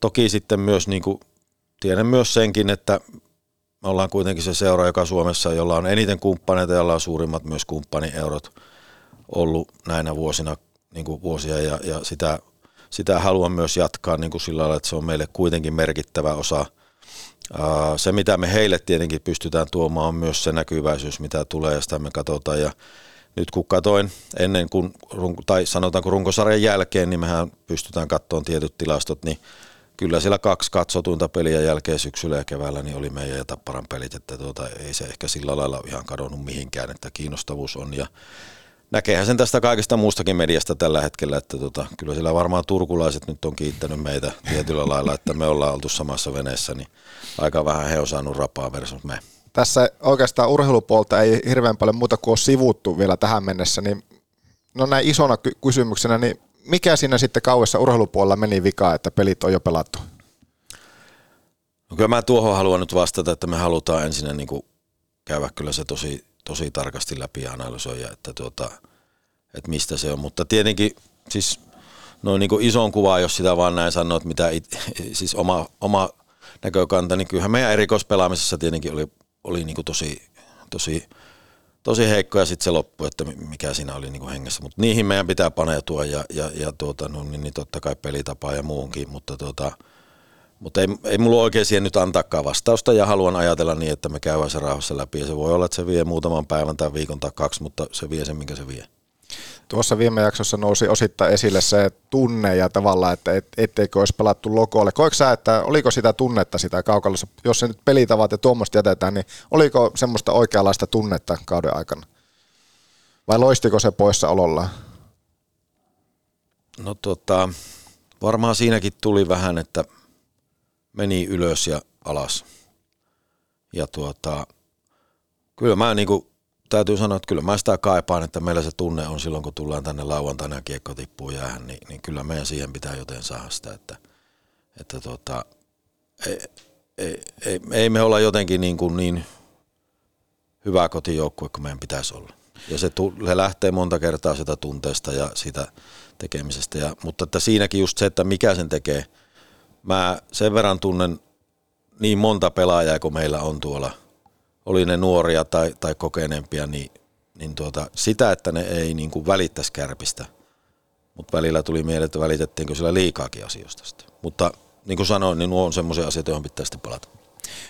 Toki sitten myös, niin kuin, tiedän myös senkin, että me ollaan kuitenkin se seura, joka Suomessa, jolla on eniten kumppaneita, jolla on suurimmat myös kumppanieurot ollut näinä vuosina niin kuin vuosia ja, ja sitä, sitä haluan myös jatkaa niin kuin sillä lailla, että se on meille kuitenkin merkittävä osa. Se, mitä me heille tietenkin pystytään tuomaan, on myös se näkyväisyys, mitä tulee, ja sitä me katsotaan. Ja nyt kun katoin ennen kuin, tai sanotaanko runkosarjan jälkeen, niin mehän pystytään katsomaan tietyt tilastot, niin kyllä siellä kaksi katsotuinta peliä jälkeen syksyllä ja keväällä niin oli meidän ja Tapparan pelit, että tuota, ei se ehkä sillä lailla ihan kadonnut mihinkään, että kiinnostavuus on ja näkeehän sen tästä kaikesta muustakin mediasta tällä hetkellä, että tota, kyllä siellä varmaan turkulaiset nyt on kiittänyt meitä tietyllä lailla, että me ollaan oltu samassa veneessä, niin aika vähän he on saanut rapaa versus me. Tässä oikeastaan urheilupuolta ei hirveän paljon muuta kuin ole sivuttu vielä tähän mennessä, niin no näin isona ky- kysymyksenä, niin mikä siinä sitten kauessa urheilupuolella meni vikaan, että pelit on jo pelattu? No kyllä mä tuohon haluan nyt vastata, että me halutaan ensin niin kuin käydä kyllä se tosi tosi tarkasti läpi ja analysoida, että, tuota, että mistä se on. Mutta tietenkin siis noin niin kuin ison kuvaa, jos sitä vaan näin sanoo, että mitä it, siis oma, oma näkökanta, niin kyllähän meidän erikoispelaamisessa tietenkin oli, oli niin kuin tosi, tosi, tosi heikko ja sitten se loppu, että mikä siinä oli niin kuin hengessä. Mutta niihin meidän pitää paneutua ja, ja, ja tuota, no, niin, niin totta kai pelitapa ja muunkin, mutta tuota, mutta ei, ei mulla oikein siihen nyt antaakaan vastausta ja haluan ajatella niin, että me käydään se rauhassa läpi. Ja se voi olla, että se vie muutaman päivän tai viikon tai kaksi, mutta se vie sen, minkä se vie. Tuossa viime jaksossa nousi osittain esille se tunne ja tavallaan, että et, etteikö olisi pelattu logolle. Koiko sä, että oliko sitä tunnetta sitä kaukalossa, jos se nyt pelitavat ja tuommoista jätetään, niin oliko semmoista oikeanlaista tunnetta kauden aikana? Vai loistiko se poissaolollaan? No tota, varmaan siinäkin tuli vähän, että meni ylös ja alas. Ja tuota, kyllä mä niinku, täytyy sanoa, että kyllä mä sitä kaipaan, että meillä se tunne on silloin, kun tullaan tänne lauantaina ja kiekko tippuu jäähän, niin, niin kyllä meidän siihen pitää joten saada sitä, että, että tuota, ei, ei, ei, ei, me olla jotenkin niin, kuin niin hyvä kotijoukkue kuin meidän pitäisi olla. Ja se, se lähtee monta kertaa sitä tunteesta ja sitä tekemisestä. Ja, mutta että siinäkin just se, että mikä sen tekee. Mä sen verran tunnen niin monta pelaajaa, kun meillä on tuolla, oli ne nuoria tai, tai kokeneempia, niin, niin tuota, sitä, että ne ei niin kuin välittäisi kärpistä. Mutta välillä tuli mieleen, että välitettiinkö sillä liikaakin asioista. Mutta niin kuin sanoin, niin nuo on semmoisia asioita, joihin pitää sitten palata.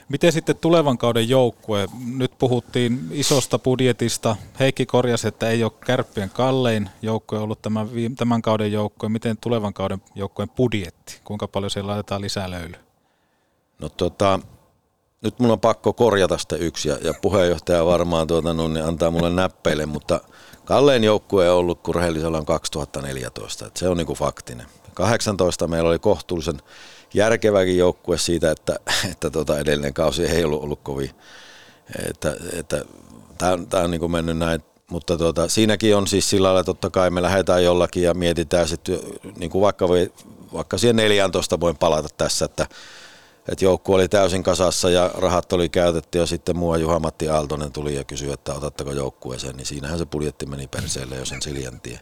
Miten sitten tulevan kauden joukkue? Nyt puhuttiin isosta budjetista. Heikki korjasi, että ei ole kärppien kallein joukkue ollut tämän, tämän kauden joukkue. Miten tulevan kauden joukkueen budjetti? Kuinka paljon siellä laitetaan lisää löylyä? No tota, nyt mun on pakko korjata sitä yksi ja, ja puheenjohtaja varmaan tuota, no, niin antaa mulle näppeille, mutta kallein joukkue on ollut, kun rehellisellä on 2014. että se on niinku faktinen. 18 meillä oli kohtuullisen järkeväkin joukkue siitä, että, että tota edellinen kausi ei ollut ollut kovin, että, että tämä on, tää on niin kuin mennyt näin, mutta tota, siinäkin on siis sillä lailla, että totta kai me lähdetään jollakin ja mietitään sitten, niin kuin vaikka, vaikka siihen 14 voin palata tässä, että, että joukkue oli täysin kasassa ja rahat oli käytetty ja sitten mua Juha-Matti Aaltonen tuli ja kysyi, että otatteko joukkueeseen, niin siinähän se budjetti meni perseelle jo sen Siljan tie.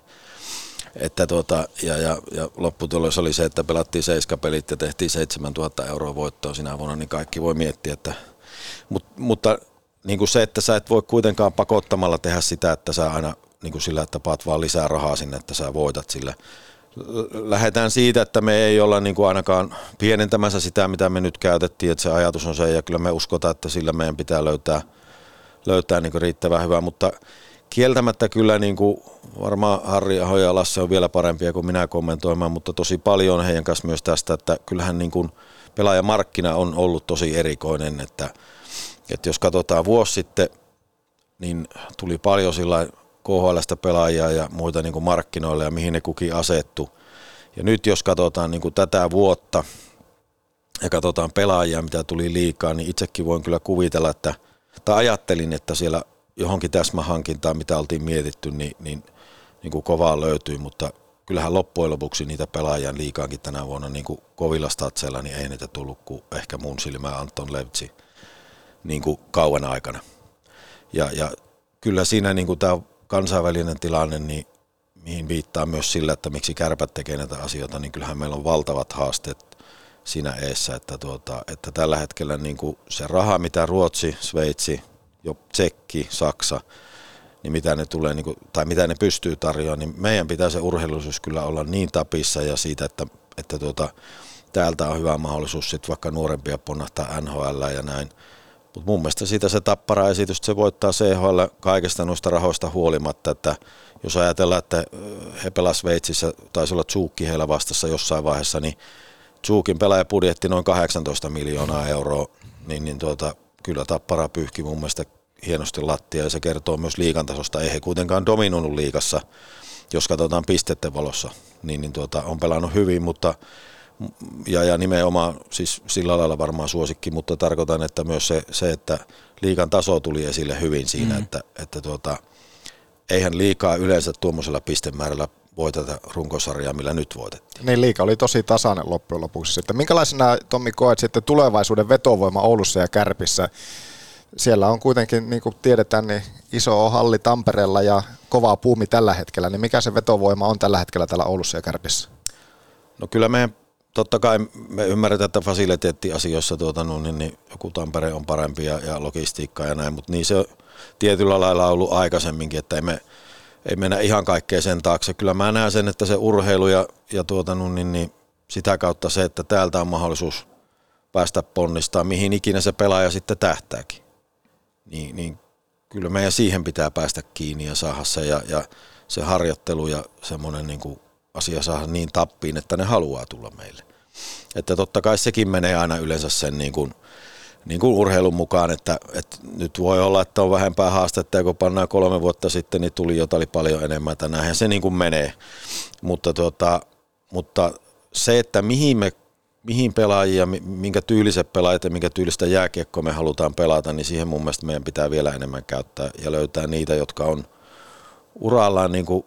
Että tuota, ja, ja, ja lopputulos oli se, että pelattiin seiskapelit ja tehtiin 7000 euroa voittoa sinä vuonna, niin kaikki voi miettiä, että mut, mutta niin kuin se, että sä et voi kuitenkaan pakottamalla tehdä sitä, että sä aina niin kuin sillä, että paat vaan lisää rahaa sinne, että sä voitat sillä. Lähdetään siitä, että me ei olla niin kuin ainakaan pienentämässä sitä, mitä me nyt käytettiin, että se ajatus on se, ja kyllä me uskotaan, että sillä meidän pitää löytää, löytää niin kuin riittävän hyvää, mutta kieltämättä kyllä niin kuin varmaan Harri Aho ja Lasse on vielä parempia kuin minä kommentoimaan, mutta tosi paljon heidän kanssa myös tästä, että kyllähän niin kuin pelaajamarkkina on ollut tosi erikoinen, että, että jos katsotaan vuosi sitten, niin tuli paljon sillä KHLstä pelaajia ja muita niin kuin markkinoille ja mihin ne kukin asettu. Ja nyt jos katsotaan niin kuin tätä vuotta ja katsotaan pelaajia, mitä tuli liikaa, niin itsekin voin kyllä kuvitella, että, tai ajattelin, että siellä johonkin täsmähankintaan, mitä oltiin mietitty, niin, niin, niin kuin kovaa löytyy, mutta kyllähän loppujen lopuksi niitä pelaajan liikaankin tänä vuonna niin kuin kovilla statseilla, niin ei niitä tullut kuin ehkä mun silmää Anton Levtsi niin kuin kauan aikana. Ja, ja kyllä siinä niin kuin tämä kansainvälinen tilanne, niin mihin viittaa myös sillä, että miksi kärpät tekee näitä asioita, niin kyllähän meillä on valtavat haasteet siinä eessä, että, tuota, että tällä hetkellä niin kuin se raha, mitä Ruotsi, Sveitsi, jo Tsekki, Saksa, niin mitä ne tulee, niin kuin, tai mitä ne pystyy tarjoamaan, niin meidän pitää se urheilullisuus kyllä olla niin tapissa ja siitä, että, että tuota, täältä on hyvä mahdollisuus sitten vaikka nuorempia ponnahtaa NHL ja näin. Mutta mun mielestä siitä se tappara esitys, se voittaa CHL kaikesta noista rahoista huolimatta, että jos ajatellaan, että he pelasivat Sveitsissä, taisi olla Tsuukki heillä vastassa jossain vaiheessa, niin Tsuukin pelaajapudjetti noin 18 miljoonaa euroa, niin, niin tuota, kyllä Tappara pyyhki mun mielestä hienosti lattia ja se kertoo myös liikan tasosta. Ei he kuitenkaan dominoinut liikassa, jos katsotaan pisteiden valossa, niin, niin tuota, on pelannut hyvin, mutta ja, ja nimenomaan siis sillä lailla varmaan suosikki, mutta tarkoitan, että myös se, se että liikan taso tuli esille hyvin siinä, mm. että, että tuota, eihän liikaa yleensä tuommoisella pistemäärällä voiteta runkosarjaa, millä nyt voitettiin. Niin liika oli tosi tasainen loppujen lopuksi. Sitten minkälaisena Tommi koet sitten tulevaisuuden vetovoima Oulussa ja Kärpissä? Siellä on kuitenkin, niin kuin tiedetään, niin iso halli Tampereella ja kova puumi tällä hetkellä. Niin mikä se vetovoima on tällä hetkellä täällä Oulussa ja Kärpissä? No kyllä me totta kai me ymmärretään, että fasiliteettiasioissa tuota, no, niin, niin joku Tampere on parempi ja, ja logistiikkaa ja näin, mutta niin se on tietyllä lailla ollut aikaisemminkin, että ei me ei mennä ihan kaikkea sen taakse. Kyllä mä näen sen, että se urheilu ja, ja tuota, no, niin, niin, sitä kautta se, että täältä on mahdollisuus päästä ponnistaa, mihin ikinä se pelaaja sitten tähtääkin. Niin, niin kyllä meidän siihen pitää päästä kiinni ja saada se. Ja, ja se harjoittelu ja semmoinen niin kuin asia saada niin tappiin, että ne haluaa tulla meille. Että totta kai sekin menee aina yleensä sen niin kuin, niin kuin urheilun mukaan, että, että nyt voi olla, että on vähempää haastetta ja kun pannaan kolme vuotta sitten, niin tuli jotain paljon enemmän, että näinhän se niin kuin menee. Mutta, tuota, mutta se, että mihin me mihin pelaajia, minkä tyyliset pelaajat ja minkä tyylistä jääkiekkoa me halutaan pelata, niin siihen mun mielestä meidän pitää vielä enemmän käyttää ja löytää niitä, jotka on urallaan niin kuin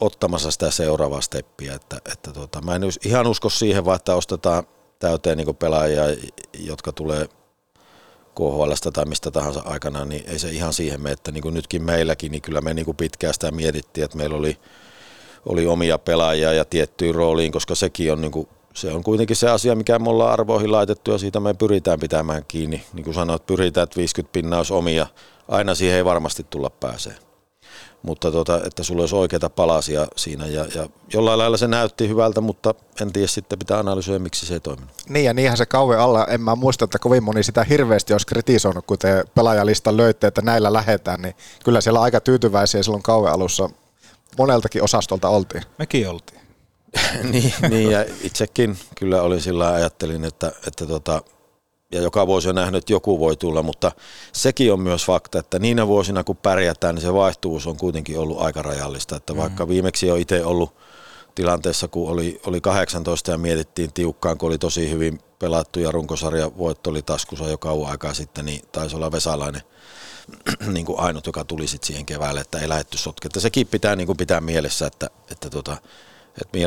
ottamassa sitä seuraavaa steppiä. Että, että tuota, mä en ihan usko siihen, vaan että ostetaan täyteen niin pelaajia, jotka tulee KHLstä tai mistä tahansa aikana, niin ei se ihan siihen mene, että niin nytkin meilläkin, niin kyllä me niin pitkään sitä mietittiin, että meillä oli, oli omia pelaajia ja tiettyyn rooliin, koska sekin on niin kuin, se on kuitenkin se asia, mikä me ollaan arvoihin laitettu ja siitä me pyritään pitämään kiinni. Niin kuin sanoit, pyritään, että 50 pinnaa olisi omia. Aina siihen ei varmasti tulla pääsee mutta tota, että sulla olisi oikeita palasia siinä ja, ja jollain lailla se näytti hyvältä, mutta en tiedä sitten pitää analysoida, miksi se ei toiminut. Niin ja niinhän se kauan alla, en mä muista, että kovin moni sitä hirveästi olisi kritisoinut, kun te pelaajalista löytte, että näillä lähetään, niin kyllä siellä aika tyytyväisiä silloin kauan alussa moneltakin osastolta oltiin. Mekin oltiin. niin, niin, ja itsekin kyllä oli sillä ajattelin, että, että tota, ja joka vuosi on nähnyt, että joku voi tulla, mutta sekin on myös fakta, että niinä vuosina kun pärjätään, niin se vaihtuvuus on kuitenkin ollut aika rajallista, että mm. vaikka viimeksi on itse ollut tilanteessa, kun oli, oli 18 ja mietittiin tiukkaan, kun oli tosi hyvin pelattu ja runkosarja voitto oli taskussa jo kauan aikaa sitten, niin taisi olla Vesalainen niin kuin ainut, joka tuli sitten siihen keväälle, että ei lähetty sotketta. Sekin pitää niin kuin pitää mielessä, että, että, tota, että,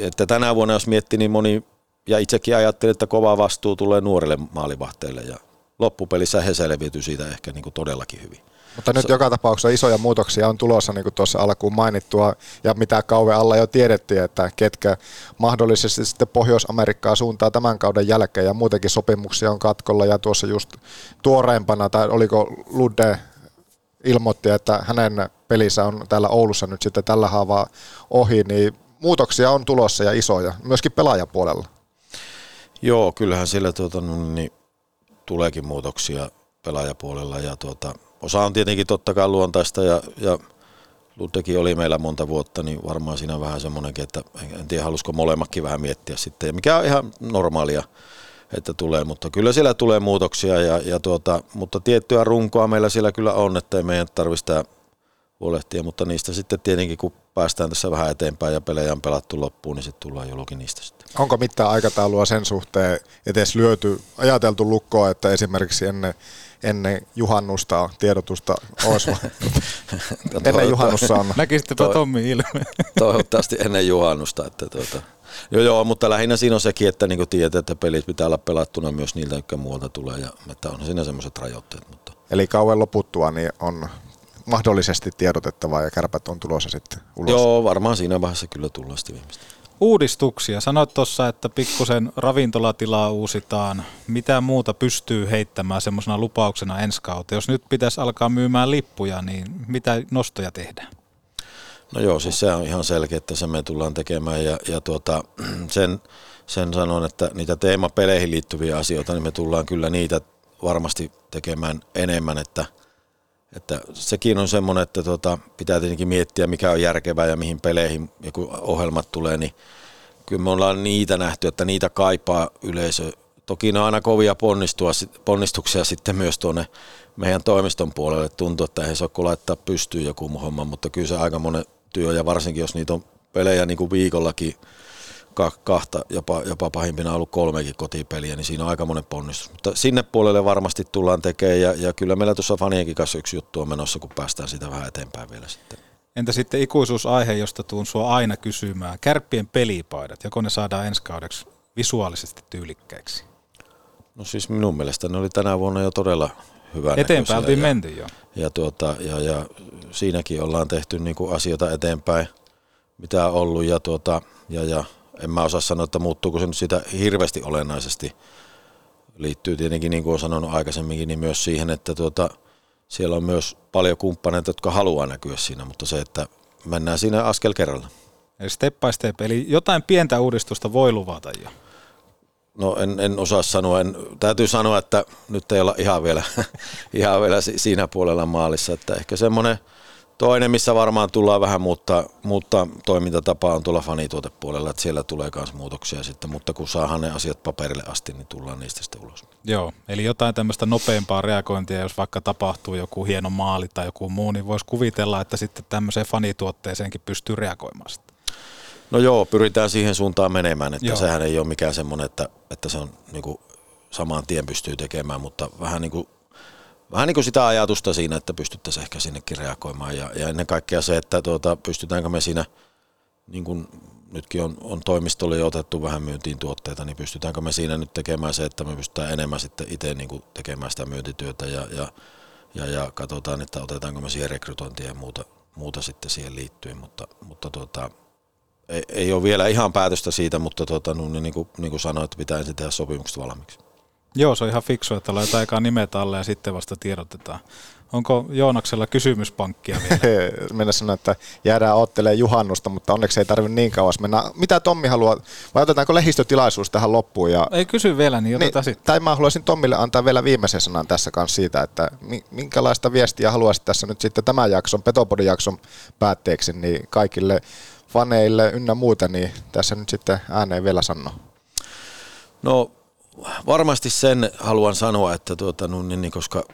että tänä vuonna jos miettii, niin moni ja itsekin ajattelin, että kova vastuu tulee nuorille maalivahteille ja loppupelissä he selviytyy siitä ehkä niin kuin todellakin hyvin. Mutta nyt joka tapauksessa isoja muutoksia on tulossa, niin kuin tuossa alkuun mainittua, ja mitä kauan alla jo tiedettiin, että ketkä mahdollisesti sitten Pohjois-Amerikkaa suuntaa tämän kauden jälkeen, ja muutenkin sopimuksia on katkolla, ja tuossa just tuoreempana, tai oliko Ludde ilmoitti, että hänen pelissä on täällä Oulussa nyt sitten tällä haavaa ohi, niin muutoksia on tulossa ja isoja, myöskin pelaajapuolella. Joo, kyllähän sillä tuota, no, niin, tuleekin muutoksia pelaajapuolella ja tuota, osa on tietenkin totta kai luontaista ja, ja Luddekin oli meillä monta vuotta, niin varmaan siinä vähän semmoinenkin, että en tiedä halusiko molemmatkin vähän miettiä sitten, ja mikä on ihan normaalia, että tulee, mutta kyllä siellä tulee muutoksia, ja, ja tuota, mutta tiettyä runkoa meillä siellä kyllä on, että ei meidän tarvitse huolehtia, mutta niistä sitten tietenkin kun päästään tässä vähän eteenpäin ja pelejä on pelattu loppuun, niin sitten tullaan julki niistä sitten. Onko mitään aikataulua sen suhteen edes lyöty, ajateltu lukkoa, että esimerkiksi ennen, ennen juhannusta tiedotusta olisi ennen juhannusta on. Näkisitpä to- Tommi ilme. Toivottavasti ennen juhannusta. Että tuota. Joo, joo, mutta lähinnä siinä on sekin, että niin tiedät, että pelit pitää olla pelattuna myös niiltä, jotka muualta tulee. Ja että on siinä semmoiset rajoitteet. Mutta. Eli kauan loputtua niin on mahdollisesti tiedotettavaa ja kärpät on tulossa sitten ulos. Joo, varmaan siinä vaiheessa kyllä tullaan sitten viimeistä. Uudistuksia. Sanoit tuossa, että pikkusen ravintolatilaa uusitaan. Mitä muuta pystyy heittämään semmoisena lupauksena ensi kautta? Jos nyt pitäisi alkaa myymään lippuja, niin mitä nostoja tehdään? No joo, siis se on ihan selkeä, että se me tullaan tekemään ja, ja tuota, sen, sen sanon, että niitä teemapeleihin liittyviä asioita, niin me tullaan kyllä niitä varmasti tekemään enemmän, että – että sekin on semmoinen, että tota, pitää tietenkin miettiä, mikä on järkevää ja mihin peleihin, ja kun ohjelmat tulee, niin kyllä me ollaan niitä nähty, että niitä kaipaa yleisö. Toki ne on aina kovia ponnistua, ponnistuksia sitten myös tuonne meidän toimiston puolelle. Tuntuu, että ei se ole laittaa pystyyn joku homma, mutta kyllä se aika monen työ, ja varsinkin jos niitä on pelejä niin kuin viikollakin – kahta, jopa, jopa pahimpina ollut kolmekin kotipeliä, niin siinä on aika monen ponnistus. Mutta sinne puolelle varmasti tullaan tekemään ja, ja kyllä meillä tuossa fanienkin kanssa yksi juttu on menossa, kun päästään sitä vähän eteenpäin vielä sitten. Entä sitten ikuisuusaihe, josta tuun sua aina kysymään, kärppien pelipaidat, joko ne saadaan ensi kaudeksi visuaalisesti tyylikkäiksi? No siis minun mielestä ne oli tänä vuonna jo todella hyvä Eteenpäin oltiin menty jo. Ja, tuota, ja, ja siinäkin ollaan tehty niin kuin asioita eteenpäin, mitä on ollut ja, tuota, ja, ja en mä osaa sanoa, että muuttuuko se nyt siitä hirveästi olennaisesti. Liittyy tietenkin, niin kuin olen sanonut aikaisemminkin, niin myös siihen, että tuota, siellä on myös paljon kumppaneita, jotka haluaa näkyä siinä, mutta se, että mennään siinä askel kerralla. Eli step by step, eli jotain pientä uudistusta voi luvata jo. No en, en osaa sanoa, en, täytyy sanoa, että nyt ei olla ihan vielä, ihan vielä siinä puolella maalissa, että ehkä semmoinen Toinen, missä varmaan tullaan vähän muuttaa, muuttaa toimintatapaa on tuolla fanituotepuolella, että siellä tulee myös muutoksia sitten, mutta kun saadaan ne asiat paperille asti, niin tullaan niistä sitten ulos. Joo, eli jotain tämmöistä nopeampaa reagointia, jos vaikka tapahtuu joku hieno maali tai joku muu, niin voisi kuvitella, että sitten tämmöiseen fanituotteeseenkin pystyy reagoimaan sitten. No joo, pyritään siihen suuntaan menemään, että Joo. sehän ei ole mikään semmoinen, että, että se on niin kuin saman tien pystyy tekemään, mutta vähän niin kuin, vähän niin kuin sitä ajatusta siinä, että pystyttäisiin ehkä sinnekin reagoimaan ja, ja ennen kaikkea se, että tuota, pystytäänkö me siinä, niin kuin nytkin on, on toimistolle jo otettu vähän myyntiin tuotteita, niin pystytäänkö me siinä nyt tekemään se, että me pystytään enemmän sitten itse niin kuin tekemään sitä myyntityötä ja, ja, ja, ja katsotaan, että otetaanko me siihen rekrytointia ja muuta, muuta sitten siihen liittyen, mutta, mutta tuota, ei, ei ole vielä ihan päätöstä siitä, mutta tuota, no, niin, kuin, niin kuin sanoin, että pitää ensin tehdä sopimukset valmiiksi. Joo, se on ihan fiksu, että laitetaan eka nimet alle ja sitten vasta tiedotetaan. Onko Joonaksella kysymyspankkia vielä? Mennä sanoa, että jäädään ottelemaan juhannusta, mutta onneksi ei tarvitse niin kauas mennä. Mitä Tommi haluaa, vai otetaanko lehdistötilaisuus tähän loppuun? Ja, Ei kysy vielä, niin otetaan niin, sitten. tai mä haluaisin Tommille antaa vielä viimeisen sanan tässä kanssa siitä, että mi- minkälaista viestiä haluaisit tässä nyt sitten tämän jakson, Petopodin jakson päätteeksi, niin kaikille faneille ynnä muuta, niin tässä nyt sitten ääneen vielä sanoa. No varmasti sen haluan sanoa, että tuota, no, niin, koska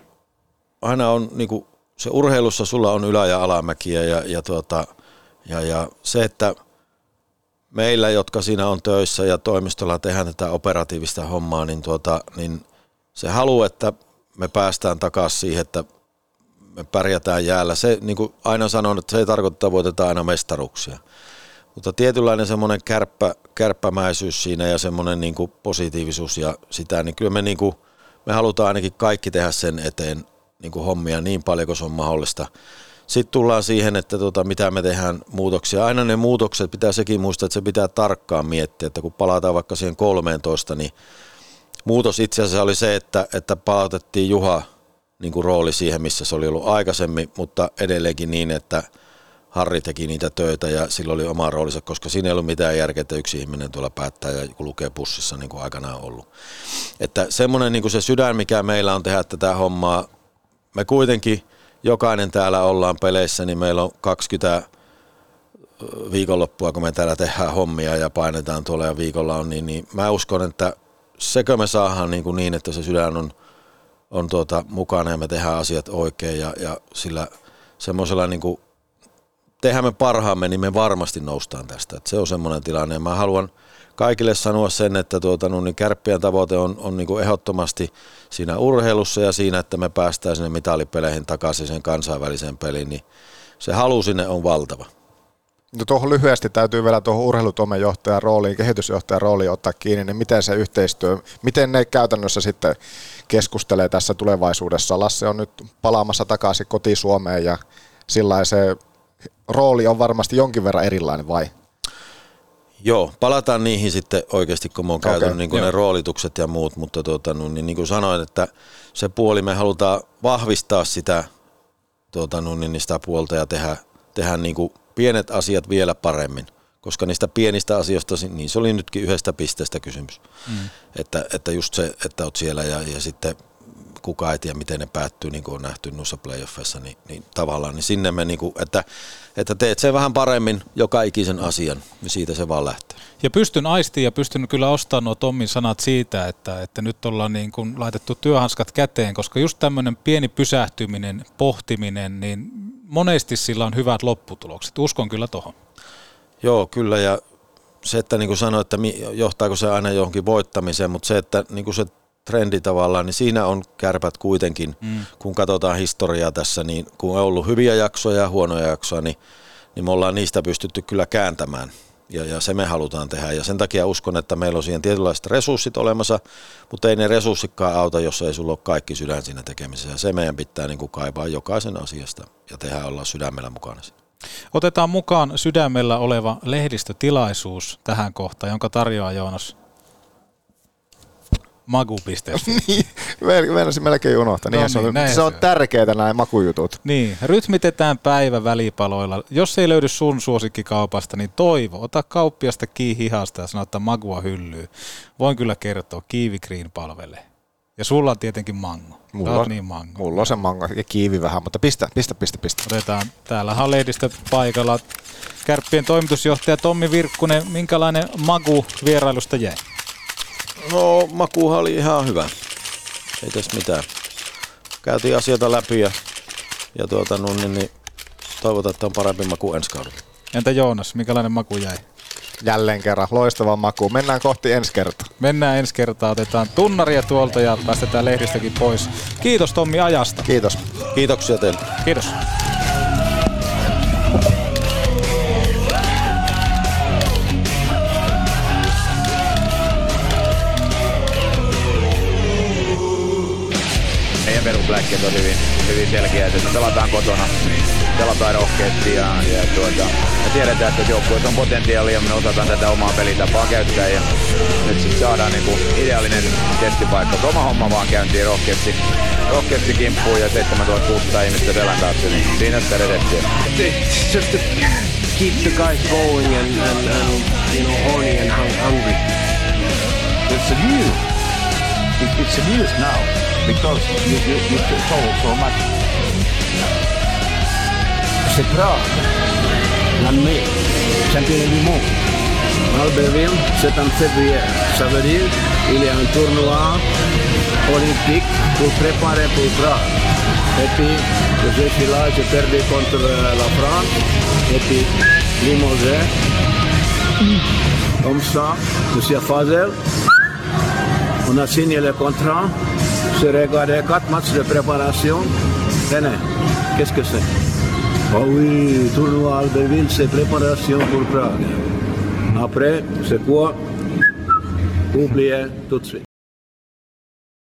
aina on niin kuin, se urheilussa sulla on ylä- ja alamäkiä ja, ja, tuota, ja, ja se, että meillä, jotka siinä on töissä ja toimistolla tehdään tätä operatiivista hommaa, niin, tuota, niin se halu, että me päästään takaisin siihen, että me pärjätään jäällä. Se, niin kuin aina sanon, että se ei tarkoita, että voitetaan aina mestaruksia. Mutta tietynlainen semmoinen kärppä, kärppämäisyys siinä ja semmoinen niin kuin positiivisuus ja sitä, niin kyllä me, niin kuin, me halutaan ainakin kaikki tehdä sen eteen niin kuin hommia niin paljon kuin se on mahdollista. Sitten tullaan siihen, että tota, mitä me tehdään muutoksia. Aina ne muutokset pitää sekin muistaa, että se pitää tarkkaan miettiä, että kun palataan vaikka siihen 13, niin muutos itse asiassa oli se, että, että palautettiin Juha niin kuin rooli siihen, missä se oli ollut aikaisemmin, mutta edelleenkin niin, että Harri teki niitä töitä ja sillä oli oma roolinsa, koska siinä ei ollut mitään järkeä, että yksi ihminen tuolla päättää ja lukee pussissa niin kuin aikanaan ollut. Että semmoinen niin kuin se sydän, mikä meillä on tehdä tätä hommaa, me kuitenkin jokainen täällä ollaan peleissä, niin meillä on 20 viikonloppua, kun me täällä tehdään hommia ja painetaan tuolla ja viikolla on, niin, niin mä uskon, että sekö me saadaan niin, kuin niin että se sydän on, on tuota, mukana ja me tehdään asiat oikein ja, ja sillä semmoisella niin kuin tehdään me parhaamme, niin me varmasti noustaan tästä. Et se on semmoinen tilanne. Mä haluan kaikille sanoa sen, että tuota, no, niin kärppien tavoite on, on niin kuin ehdottomasti siinä urheilussa ja siinä, että me päästään sinne mitalipeleihin takaisin sen kansainväliseen peliin, niin se halu sinne on valtava. No tuohon lyhyesti täytyy vielä tuohon urheilutoimen johtajan rooliin, kehitysjohtajan rooliin ottaa kiinni, niin miten se yhteistyö, miten ne käytännössä sitten keskustelee tässä tulevaisuudessa? Lasse on nyt palaamassa takaisin koti Suomeen ja sillä se rooli on varmasti jonkin verran erilainen vai? Joo, palataan niihin sitten oikeasti, kun mä oon Okei, käytänyt niin kuin ne roolitukset ja muut, mutta tuota, no, niin, niin kuin sanoin, että se puoli me halutaan vahvistaa sitä, tuota, no, niin sitä puolta ja tehdä, tehdä niin kuin pienet asiat vielä paremmin, koska niistä pienistä asioista, niin se oli nytkin yhdestä pisteestä kysymys. Mm. Että, että just se, että oot siellä ja, ja sitten kukaan ei tiedä, miten ne päättyy, niin kuin on nähty noissa playoffeissa, niin, niin tavallaan niin sinne me, niin kuin, että, että teet sen vähän paremmin joka ikisen asian, niin siitä se vaan lähtee. Ja pystyn aistiin ja pystyn kyllä ostamaan nuo Tommin sanat siitä, että, että nyt ollaan niin kuin laitettu työhanskat käteen, koska just tämmöinen pieni pysähtyminen, pohtiminen, niin monesti sillä on hyvät lopputulokset. Uskon kyllä tohon. Joo, kyllä ja se, että niin kuin sanoin, että johtaako se aina johonkin voittamiseen, mutta se, että niin kuin se trendi tavallaan, niin siinä on kärpät kuitenkin, Mm. kun katsotaan historiaa tässä, niin kun on ollut hyviä jaksoja ja huonoja jaksoja, niin, niin me ollaan niistä pystytty kyllä kääntämään. Ja, ja se me halutaan tehdä. Ja sen takia uskon, että meillä on siihen tietynlaiset resurssit olemassa, mutta ei ne resurssikaan auta, jos ei sulla ole kaikki sydän siinä tekemisessä. Ja se meidän pitää niin kuin kaivaa jokaisen asiasta ja tehdä olla sydämellä mukana siinä. Otetaan mukaan sydämellä oleva lehdistötilaisuus tähän kohtaan, jonka tarjoaa Joonas magu.fi. niin, meinasin melkein unohtaa. No Niin, se niin, on, näin se on tärkeää nämä makujutut. Niin, rytmitetään päivä välipaloilla. Jos ei löydy sun suosikkikaupasta, niin toivo. Ota kauppiasta kiinni hihasta ja sano, että magua hyllyy. Voin kyllä kertoa, Kiivi Green palvelee. Ja sulla on tietenkin mango. Mulla on, niin mango. mulla on se mango ja kiivi vähän, mutta pistä, pistä, pistä, pistä. Otetaan, täällä on paikalla. Kärppien toimitusjohtaja Tommi Virkkunen, minkälainen maku vierailusta jäi? No makuuhan oli ihan hyvä. Ei tässä mitään. Käytiin asioita läpi ja, ja tuota, no, niin, niin, toivotaan, että on parempi maku ensi kaudella. Entä Joonas, minkälainen maku jäi? Jälleen kerran, loistava maku. Mennään kohti ensi kertaa. Mennään ensi kertaa, otetaan tunnaria tuolta ja päästetään lehdistäkin pois. Kiitos Tommi ajasta. Kiitos. Kiitoksia teille. Kiitos. Perusläkkeet on hyvin, hyvin selkeät, että pelataan kotona, pelataan rohkeasti ja, ja tuota, me tiedetään, että joukkueessa on potentiaalia, me osataan tätä omaa pelitapaa käyttää ja nyt sitten saadaan niinku ideaalinen testipaikka. Oma homma vaan käyntiin rohkeasti, rohkeasti kimppuun ja 7600 ihmistä selän taakse, niin siinä sitä redettiä. It's just to keep the guys going and, and, and you know horny and hung- hungry. It's a new. It, it's a news now because you, you, you told. C'est l'année, champion du monde. Albertville, c'est en février. Ça veut dire qu'il y a un tournoi olympique pour préparer pour Prague. Et puis, je suis là, j'ai perdu contre euh, la France. Et puis, Limogé. Comme ça, Monsieur Fazel, on a signé le contrat. J'ai regardé quatre matchs de préparation? Tenez, qu'est-ce que c'est? Oh oui, tournoi Albertville, c'est préparation pour Prague. Après, c'est quoi? Oubliez tout de suite.